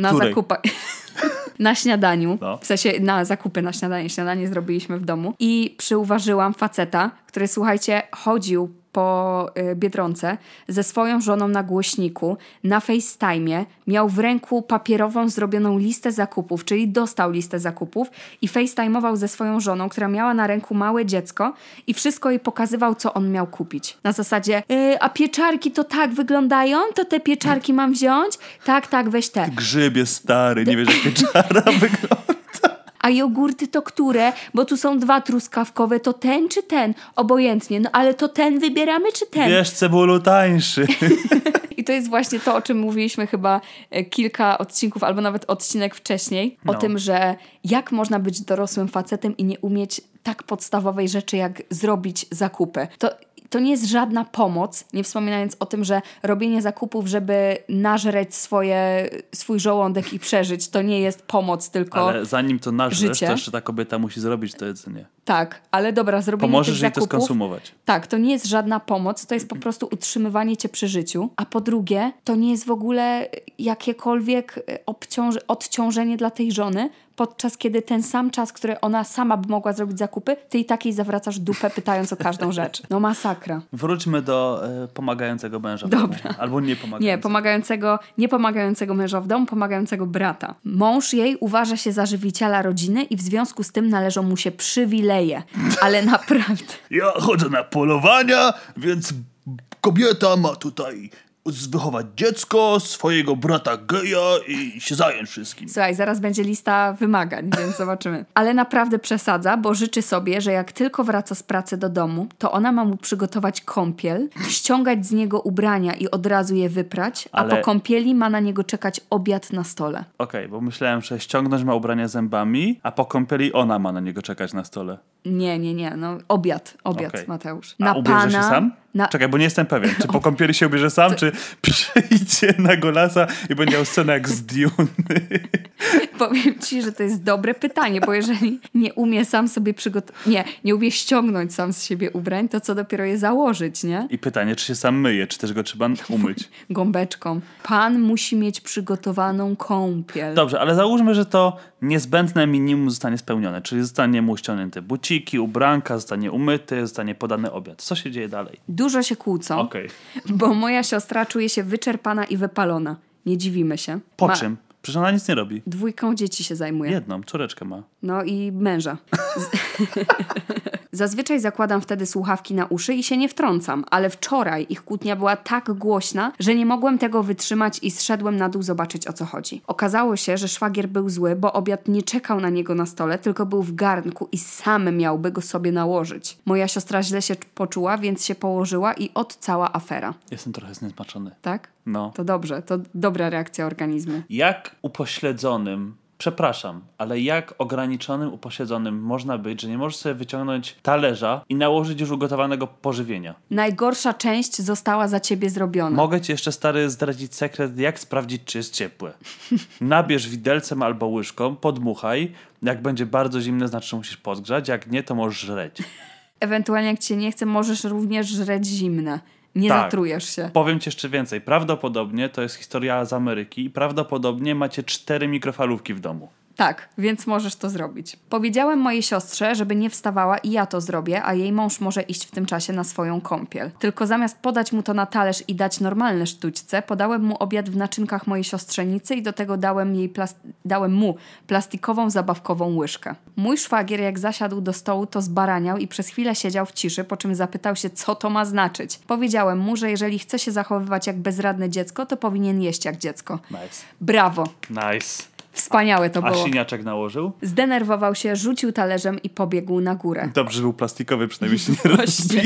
na zakupach. Na śniadaniu, No. w sensie na zakupy na śniadanie, śniadanie zrobiliśmy w domu i przyuważyłam faceta, który słuchajcie, chodził po y, Biedronce ze swoją żoną na głośniku, na FaceTime, miał w ręku papierową zrobioną listę zakupów, czyli dostał listę zakupów i FaceTimeował ze swoją żoną, która miała na ręku małe dziecko i wszystko jej pokazywał, co on miał kupić. Na zasadzie, y, a pieczarki to tak wyglądają? To te pieczarki mam wziąć? Tak, tak, weź te. Grzybie stary, nie wiesz jak pieczara wygląda. A jogurty to które? Bo tu są dwa truskawkowe, to ten czy ten? Obojętnie, no ale to ten wybieramy czy ten? Wiesz, cebulu tańszy. I to jest właśnie to, o czym mówiliśmy chyba e, kilka odcinków, albo nawet odcinek wcześniej, o No. tym, że jak można być dorosłym facetem i nie umieć tak podstawowej rzeczy, jak zrobić zakupy. To, to nie jest żadna pomoc, nie wspominając o tym, że robienie zakupów, żeby nażreć swoje, swój żołądek i przeżyć, to nie jest pomoc, tylko Ale zanim to nażresz, życie. to jeszcze ta kobieta musi zrobić to jedzenie. tak, ale dobra, zrobienie Pomożesz jej to skonsumować. Tak, to nie jest żadna pomoc, to jest po prostu utrzymywanie cię przy życiu. A po drugie, to nie jest w ogóle jakiekolwiek e, obciąż- odciążenie dla tej żony, podczas kiedy ten sam czas, który ona sama by mogła zrobić zakupy, ty i takiej zawracasz dupę, pytając o każdą rzecz. No masakra. Wróćmy do e, pomagającego męża. w Dobra. domu. Albo nie pomagającego. Nie, pomagającego, nie pomagającego męża w domu, pomagającego brata. Mąż jej uważa się za żywiciela rodziny i w związku z tym należą mu się przywileje. Ale naprawdę. Ja chodzę na polowania, więc kobieta ma tutaj wychować dziecko, swojego brata geja i się zająć wszystkim. Słuchaj, zaraz będzie lista wymagań, więc zobaczymy. Ale naprawdę przesadza, bo życzy sobie, że jak tylko wraca z pracy do domu, to ona ma mu przygotować kąpiel, ściągać z niego ubrania i od razu je wyprać, a Ale- po kąpieli ma na niego czekać obiad na stole. Okej, bo myślałem, że ściągnąć ma ubrania zębami, a po kąpieli ona ma na niego czekać na stole. Nie, nie, nie, no obiad, obiad, Okej. Mateusz. A ubierze się sam? Na, Czekaj, bo nie jestem pewien, czy po kąpieli się ubierze sam, czy przyjdzie na golasa i będzie miał scenę jak z Dune. Powiem ci, że to jest dobre pytanie, bo jeżeli nie umie sam sobie przygotować, nie, nie umie ściągnąć sam z siebie ubrań, to co dopiero je założyć, nie? I pytanie, czy się sam myje, czy też go trzeba umyć. Gąbeczką. Pan musi mieć przygotowaną kąpiel. Dobrze, ale załóżmy, że to niezbędne minimum zostanie spełnione, czyli zostanie mu ściągnięte buciki, ubranka, zostanie umyty, zostanie podany obiad. Co się dzieje dalej? Dużo się kłócą, Okej. bo moja siostra czuje się wyczerpana i wypalona. Nie dziwimy się. Po Ma- czym? Przecież ona nic nie robi. Dwójką dzieci się zajmuje. Jedną, córeczkę ma. No i męża. Z... Zazwyczaj zakładam wtedy słuchawki na uszy i się nie wtrącam, ale wczoraj ich kłótnia była tak głośna, że nie mogłem tego wytrzymać i zszedłem na dół zobaczyć o co chodzi. Okazało się, że szwagier był zły, bo obiad nie czekał na niego na stole, tylko był w garnku i sam miałby go sobie nałożyć. Moja siostra źle się poczuła, więc się położyła i od cała afera. Jestem trochę zniesmaczony. Tak? No. To dobrze, to dobra reakcja organizmu. Jak upośledzonym, przepraszam, ale jak ograniczonym upośledzonym można być, że nie możesz sobie wyciągnąć talerza i nałożyć już ugotowanego pożywienia? Najgorsza część została za ciebie zrobiona. Mogę ci jeszcze stary zdradzić sekret, jak sprawdzić, czy jest ciepłe. Nabierz widelcem albo łyżką, podmuchaj. Jak będzie bardzo zimne, znaczy, musisz podgrzać. Jak nie, to możesz żreć. Ewentualnie jak cię nie chce, możesz również żreć zimne. Nie Tak. zatrujesz się. Powiem ci jeszcze więcej. Prawdopodobnie to jest historia z Ameryki i prawdopodobnie macie cztery mikrofalówki w domu. Tak, więc możesz to zrobić. Powiedziałem mojej siostrze, żeby nie wstawała i ja to zrobię, a jej mąż może iść w tym czasie na swoją kąpiel. Tylko zamiast podać mu to na talerz i dać normalne sztućce, podałem mu obiad w naczynkach mojej siostrzenicy i do tego dałem, jej dałem mu plastikową, zabawkową łyżkę. Mój szwagier jak zasiadł do stołu, to zbaraniał i przez chwilę siedział w ciszy, po czym zapytał się, co to ma znaczyć. Powiedziałem mu, że jeżeli chce się zachowywać jak bezradne dziecko, to powinien jeść jak dziecko. Nice. Brawo! Nice. Wspaniałe to A było. siniaczek nałożył? Zdenerwował się, rzucił talerzem i pobiegł na górę. Dobrze, że był plastikowy, przynajmniej się nie rozbił.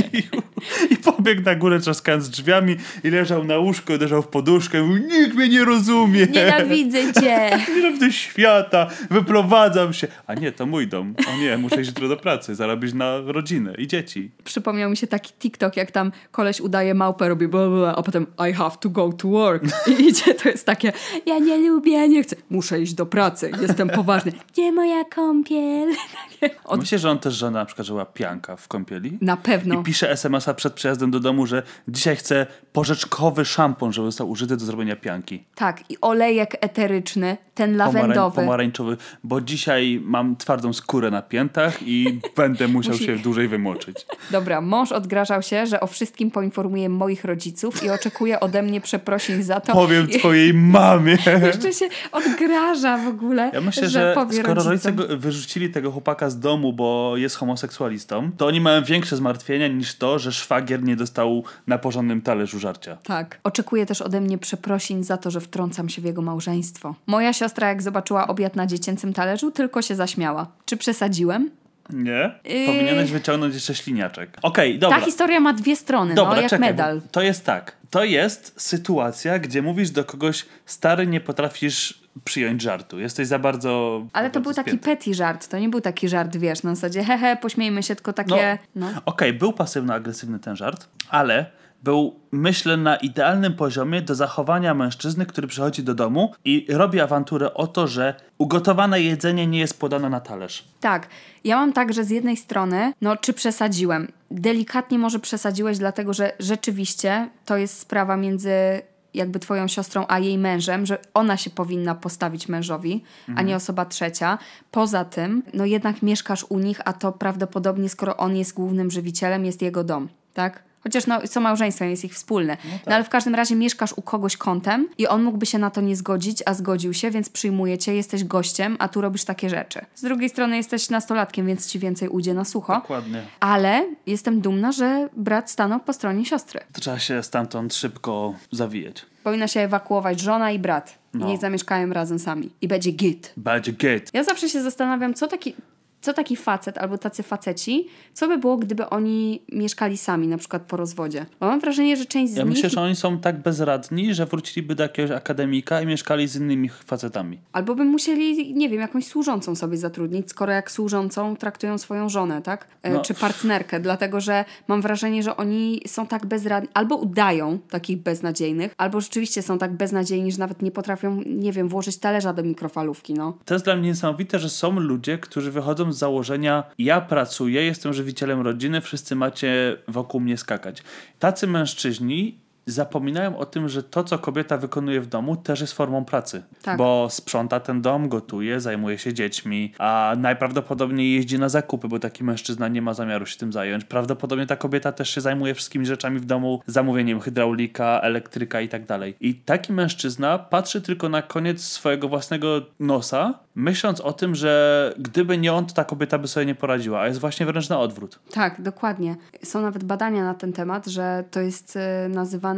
I pobiegł na górę trzaskając drzwiami i leżał na łóżku, uderzał w poduszkę. Mówił, Nikt mnie nie rozumie. Nienawidzę cię! Nienawidzę świata, wyprowadzam się. A nie, to mój dom. O nie, muszę iść jutro do pracy, zarobić na rodzinę i dzieci. Przypomniał mi się taki TikTok, jak tam koleś udaje małpę, robi bla, bla, bla, a potem I have to go to work. I idzie, to jest takie, ja nie lubię, ja nie chcę. Muszę iść do pracy, jestem poważny. Gdzie moja kąpiel? Od... Myślę, że on też żona na przykład pianka w kąpieli. Na pewno. I pisze SMS-a przed przyjazdem do domu, że dzisiaj chce porzeczkowy szampon, żeby został użyty do zrobienia pianki. Tak, i olejek eteryczny, ten lawendowy. pomarańczowy, bo dzisiaj mam twardą skórę na piętach i będę musiał Musi- się dłużej wymoczyć. Dobra, mąż odgrażał się, że o wszystkim poinformuje moich rodziców i oczekuje ode mnie przeprosin za to. Powiem twojej mamie. Jeszcze się odgraża w ogóle. Ja myślę, że powie skoro rodzice rodzicom. go, wyrzucili tego chłopaka z domu, bo jest homoseksualistą, to oni mają większe zmartwienia niż to, że szwagier nie dostał na porządnym talerzu żarcia. Tak. Oczekuje też ode mnie przeprosin za to, że wtrącam się w jego małżeństwo. Moja siostra, jak zobaczyła obiad na dziecięcym talerzu, tylko się zaśmiała. Czy przesadziłem? Nie? Yy. Powinieneś wyciągnąć jeszcze śliniaczek. Okej, dobra. Ta historia ma dwie strony, Dobra, no jak czekaj, medal. To jest tak. To jest sytuacja, gdzie mówisz do kogoś, stary, nie potrafisz przyjąć żartu. Jesteś za bardzo. Ale to był taki petty żart, to nie był taki żart, wiesz, na zasadzie hehe, pośmiejmy się, tylko takie... No. Okej, był pasywno-agresywny ten żart, ale był, myślę, na idealnym poziomie do zachowania mężczyzny, który przychodzi do domu i robi awanturę o to, że ugotowane jedzenie nie jest podane na talerz. Tak, ja mam tak, że z jednej strony, no czy przesadziłem? Delikatnie może przesadziłeś, dlatego że rzeczywiście to jest sprawa między jakby twoją siostrą a jej mężem, że ona się powinna postawić mężowi, a nie osoba trzecia. Poza tym, no jednak mieszkasz u nich, a to prawdopodobnie, skoro on jest głównym żywicielem, jest jego dom, tak? Chociaż no, są małżeństwem, jest ich wspólne. No, ale w każdym razie mieszkasz u kogoś kątem i on mógłby się na to nie zgodzić, a zgodził się, więc przyjmuje cię, jesteś gościem, a tu robisz takie rzeczy. Z drugiej strony jesteś nastolatkiem, więc ci więcej ujdzie na sucho. Dokładnie. Ale jestem dumna, że brat stanął po stronie siostry. To trzeba się stamtąd szybko zawijać. Powinna się ewakuować żona i brat. I No. niech zamieszkają razem sami. I będzie git. Będzie git. Ja zawsze się zastanawiam, co taki, co taki facet albo tacy faceci, co by było, gdyby oni mieszkali sami, na przykład po rozwodzie. Bo mam wrażenie, że część z Ja nich... myślę, że oni są tak bezradni, że wróciliby do jakiegoś akademika i mieszkali z innymi facetami. Albo by musieli, nie wiem, jakąś służącą sobie zatrudnić, skoro jak służącą traktują swoją żonę, tak? E, No. Czy partnerkę, dlatego że mam wrażenie, że oni są tak bezradni, albo udają takich beznadziejnych, albo rzeczywiście są tak beznadziejni, że nawet nie potrafią, nie wiem, włożyć talerza do mikrofalówki, no. To jest dla mnie niesamowite, że są ludzie, którzy wychodzą z założenia ja pracuję, jestem żywicielem rodziny, wszyscy macie wokół mnie skakać. Tacy mężczyźni zapominają o tym, że to, co kobieta wykonuje w domu, też jest formą pracy. Tak. Bo sprząta ten dom, gotuje, zajmuje się dziećmi, a najprawdopodobniej jeździ na zakupy, bo taki mężczyzna nie ma zamiaru się tym zająć. Prawdopodobnie ta kobieta też się zajmuje wszystkimi rzeczami w domu, zamówieniem hydraulika, elektryka i tak dalej. I taki mężczyzna patrzy tylko na koniec swojego własnego nosa, myśląc o tym, że gdyby nie on, to ta kobieta by sobie nie poradziła, a jest właśnie wręcz na odwrót. Tak, dokładnie. Są nawet badania na ten temat, że to jest e,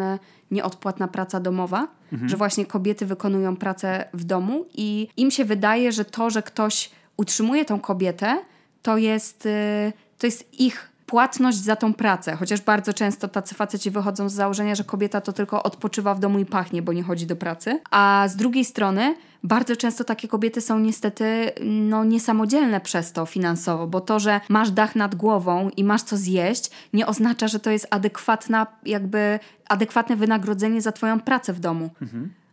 nazywane nieodpłatna praca domowa, że właśnie kobiety wykonują pracę w domu i im się wydaje, że to, że ktoś utrzymuje tą kobietę, to jest, e, to jest ich płatność za tą pracę. Chociaż bardzo często tacy faceci wychodzą z założenia, że kobieta to tylko odpoczywa w domu i pachnie, bo nie chodzi do pracy. A z drugiej strony bardzo często takie kobiety są niestety no, niesamodzielne przez to finansowo, bo to, że masz dach nad głową i masz co zjeść, nie oznacza, że to jest adekwatna, jakby adekwatne wynagrodzenie za twoją pracę w domu.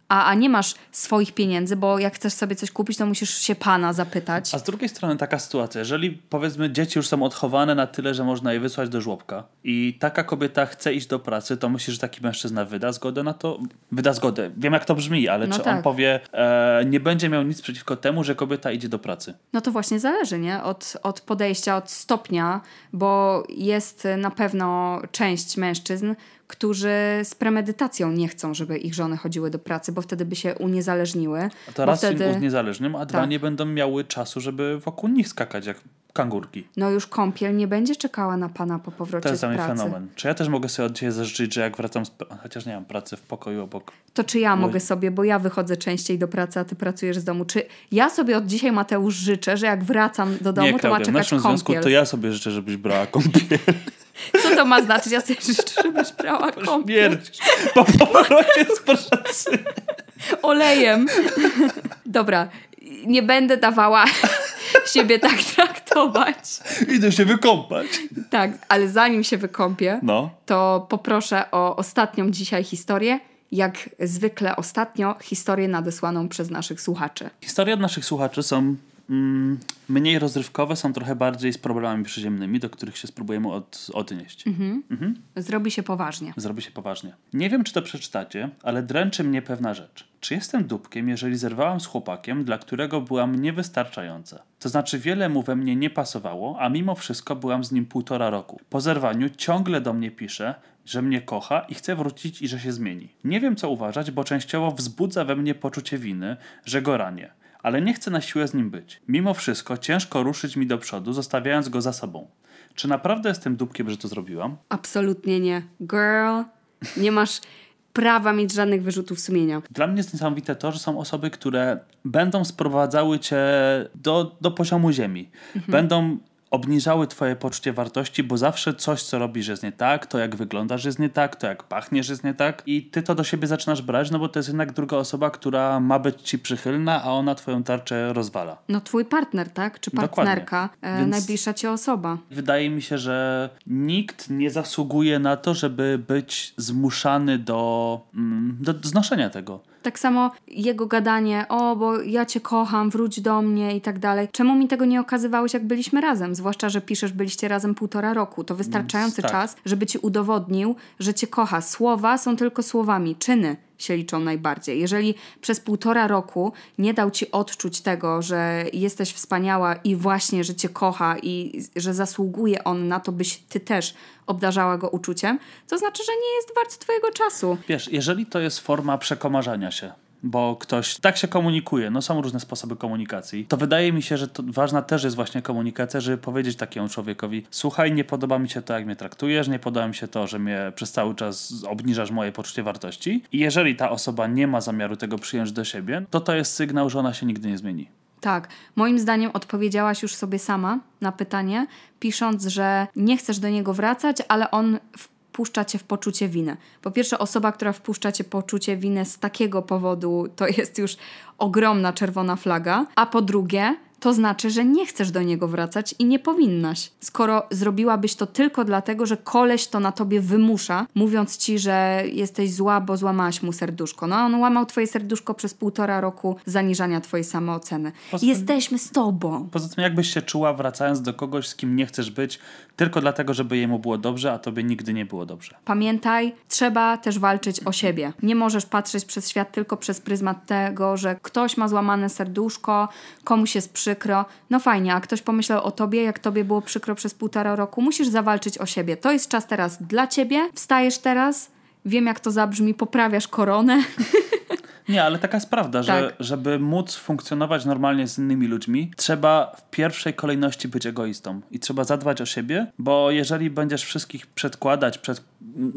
A, a nie masz swoich pieniędzy, bo jak chcesz sobie coś kupić, to musisz się pana zapytać. A z drugiej strony taka sytuacja, jeżeli powiedzmy dzieci już są odchowane na tyle, że można je wysłać do żłobka i taka kobieta chce iść do pracy, to myślisz, że taki mężczyzna wyda zgodę na to? Wyda zgodę. Wiem jak to brzmi, ale No czy on tak. powie, e, nie będzie miał nic przeciwko temu, że kobieta idzie do pracy? No to właśnie zależy, nie? Od, od podejścia, od stopnia, bo jest na pewno część mężczyzn, którzy z premedytacją nie chcą, żeby ich żony chodziły do pracy, bo wtedy by się uniezależniły. A to bo raz wtedy, im uniezależnym, a dwa Tak. nie będą miały czasu, żeby wokół nich skakać jak kangurki. no już kąpiel nie będzie czekała na pana po To powrocie jest z pracy. fenomen. Czy ja też mogę sobie od dzisiaj zażyczyć, że jak wracam, z... chociaż nie mam pracy w pokoju obok. To czy ja mogę sobie, bo ja wychodzę częściej do pracy, a ty pracujesz z domu. Czy ja sobie od dzisiaj, Mateusz, życzę, że jak wracam do domu, nie, to ma Klaudia, w czekać naszym związku kąpiel. to ja sobie życzę, żebyś brała kąpiel. Co to ma znaczyć? Ja sobie życzę, żebyś brała kąpiel. Po powrocie z pracy. olejem. Dobra, nie będę dawała siebie tak traktować. Idę się wykąpać. Tak, ale zanim się wykąpię, No. to poproszę o ostatnią dzisiaj historię. Jak zwykle ostatnio historię nadesłaną przez naszych słuchaczy. Historie od naszych słuchaczy są mniej rozrywkowe, są trochę bardziej z problemami przyziemnymi, do których się spróbujemy od, odnieść. Zrobi się poważnie. Zrobi się poważnie. Nie wiem, czy to przeczytacie, ale dręczy mnie pewna rzecz. Czy jestem dupkiem, jeżeli zerwałam z chłopakiem, dla którego byłam niewystarczająca? To znaczy, wiele mu we mnie nie pasowało, a mimo wszystko byłam z nim półtora roku. Po zerwaniu ciągle do mnie pisze, że mnie kocha i chce wrócić i że się zmieni. Nie wiem, co uważać, bo częściowo wzbudza we mnie poczucie winy, że go ranię. Ale nie chcę na siłę z nim być. Mimo wszystko ciężko ruszyć mi do przodu, zostawiając go za sobą. Czy naprawdę jestem dupkiem, że to zrobiłam? Absolutnie nie. Girl, nie masz prawa mieć żadnych wyrzutów sumienia. Dla mnie jest niesamowite to, że są osoby, które będą sprowadzały cię do, do poziomu ziemi. Będą obniżały twoje poczucie wartości, bo zawsze coś, co robisz jest nie tak, to jak wyglądasz jest nie tak, to jak pachniesz jest nie tak i ty to do siebie zaczynasz brać, no bo to jest jednak druga osoba, która ma być ci przychylna, a ona twoją tarczę rozwala. No twój partner, tak? Czy partnerka, e, najbliższa ci osoba. Wydaje mi się, że nikt nie zasługuje na to, żeby być zmuszany do, mm, do znoszenia tego. Tak samo jego gadanie, o, bo ja cię kocham, wróć do mnie i tak dalej. Czemu mi tego nie okazywałeś, jak byliśmy razem? zwłaszcza, że piszesz, byliście razem półtora roku. To wystarczający tak. czas, żeby ci udowodnił, że cię kocha. Słowa są tylko słowami, czyny się liczą najbardziej. Jeżeli przez półtora roku nie dał ci odczuć tego, że jesteś wspaniała i właśnie, że cię kocha i że zasługuje on na to, byś ty też obdarzała go uczuciem, to znaczy, że nie jest wart twojego czasu. Wiesz, jeżeli to jest forma przekomarzania się, bo ktoś tak się komunikuje, no są różne sposoby komunikacji, to wydaje mi się, że to ważna też jest właśnie komunikacja, żeby powiedzieć takiemu człowiekowi, słuchaj, nie podoba mi się to, jak mnie traktujesz, nie podoba mi się to, że mnie przez cały czas obniżasz moje poczucie wartości i jeżeli ta osoba nie ma zamiaru tego przyjąć do siebie, to to jest sygnał, że ona się nigdy nie zmieni. Tak, moim zdaniem odpowiedziałaś już sobie sama na pytanie, pisząc, że nie chcesz do niego wracać, ale on wpuszcza cię w poczucie winy. Po pierwsze, osoba, która wpuszcza cię poczucie winy z takiego powodu, to jest już ogromna czerwona flaga. A po drugie, to znaczy, że nie chcesz do niego wracać i nie powinnaś. Skoro zrobiłabyś to tylko dlatego, że koleś to na tobie wymusza, mówiąc ci, że jesteś zła, bo złamałaś mu serduszko. No, on łamał twoje serduszko przez półtora roku zaniżania twojej samooceny. Tym- Jesteśmy z tobą. Poza tym, jakbyś się czuła wracając do kogoś, z kim nie chcesz być, tylko dlatego, żeby jemu było dobrze, a tobie nigdy nie było dobrze. Pamiętaj, trzeba też walczyć o siebie. Nie możesz patrzeć przez świat tylko przez pryzmat tego, że ktoś ma złamane serduszko, komuś jest przykro. No fajnie, a ktoś pomyślał o tobie, jak tobie było przykro przez półtora roku. Musisz zawalczyć o siebie. To jest czas teraz dla ciebie. Wstajesz teraz, wiem jak to zabrzmi, poprawiasz koronę. Nie, ale taka jest prawda, że Tak. żeby móc funkcjonować normalnie z innymi ludźmi, trzeba w pierwszej kolejności być egoistą i trzeba zadbać o siebie, bo jeżeli będziesz wszystkich przedkładać przed,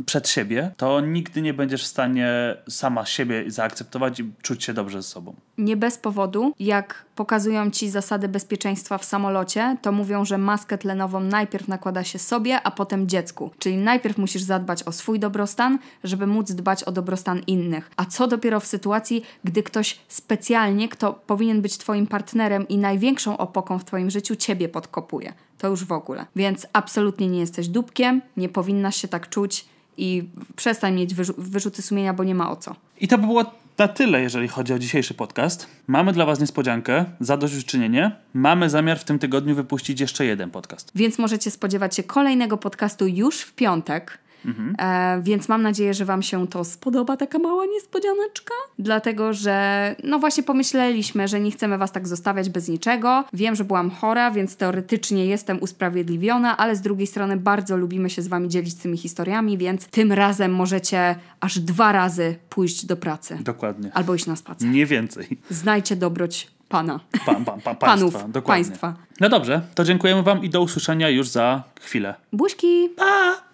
przed siebie, to nigdy nie będziesz w stanie sama siebie zaakceptować i czuć się dobrze ze sobą. Nie bez powodu, jak pokazują ci zasady bezpieczeństwa w samolocie, to mówią, że maskę tlenową najpierw nakłada się sobie, a potem dziecku. Czyli najpierw musisz zadbać o swój dobrostan, żeby móc dbać o dobrostan innych. A co dopiero w sytuacji, gdy ktoś specjalnie, kto powinien być twoim partnerem i największą opoką w twoim życiu, ciebie podkopuje. To już w ogóle. Więc absolutnie nie jesteś dupkiem, nie powinnaś się tak czuć i przestań mieć wyrzu- wyrzuty sumienia, bo nie ma o co. I to by było na tyle, jeżeli chodzi o dzisiejszy podcast. Mamy dla Was niespodziankę, zadośćuczynienie. Mamy zamiar w tym tygodniu wypuścić jeszcze jeden podcast. Więc możecie spodziewać się kolejnego podcastu już w piątek. E, więc mam nadzieję, że Wam się to spodoba, taka mała niespodzianeczka. Dlatego, że no właśnie pomyśleliśmy, że nie chcemy Was tak zostawiać bez niczego. Wiem, że byłam chora, więc teoretycznie jestem usprawiedliwiona, ale z drugiej strony bardzo lubimy się z Wami dzielić tymi historiami, więc tym razem możecie aż dwa razy pójść do pracy. Dokładnie. Albo iść na spacer. Nie więcej. Znajdźcie dobroć Pana. Pa, pa, pa, Panów, dokładnie. państwa. No dobrze, to dziękujemy Wam i do usłyszenia już za chwilę. Buźki! Pa!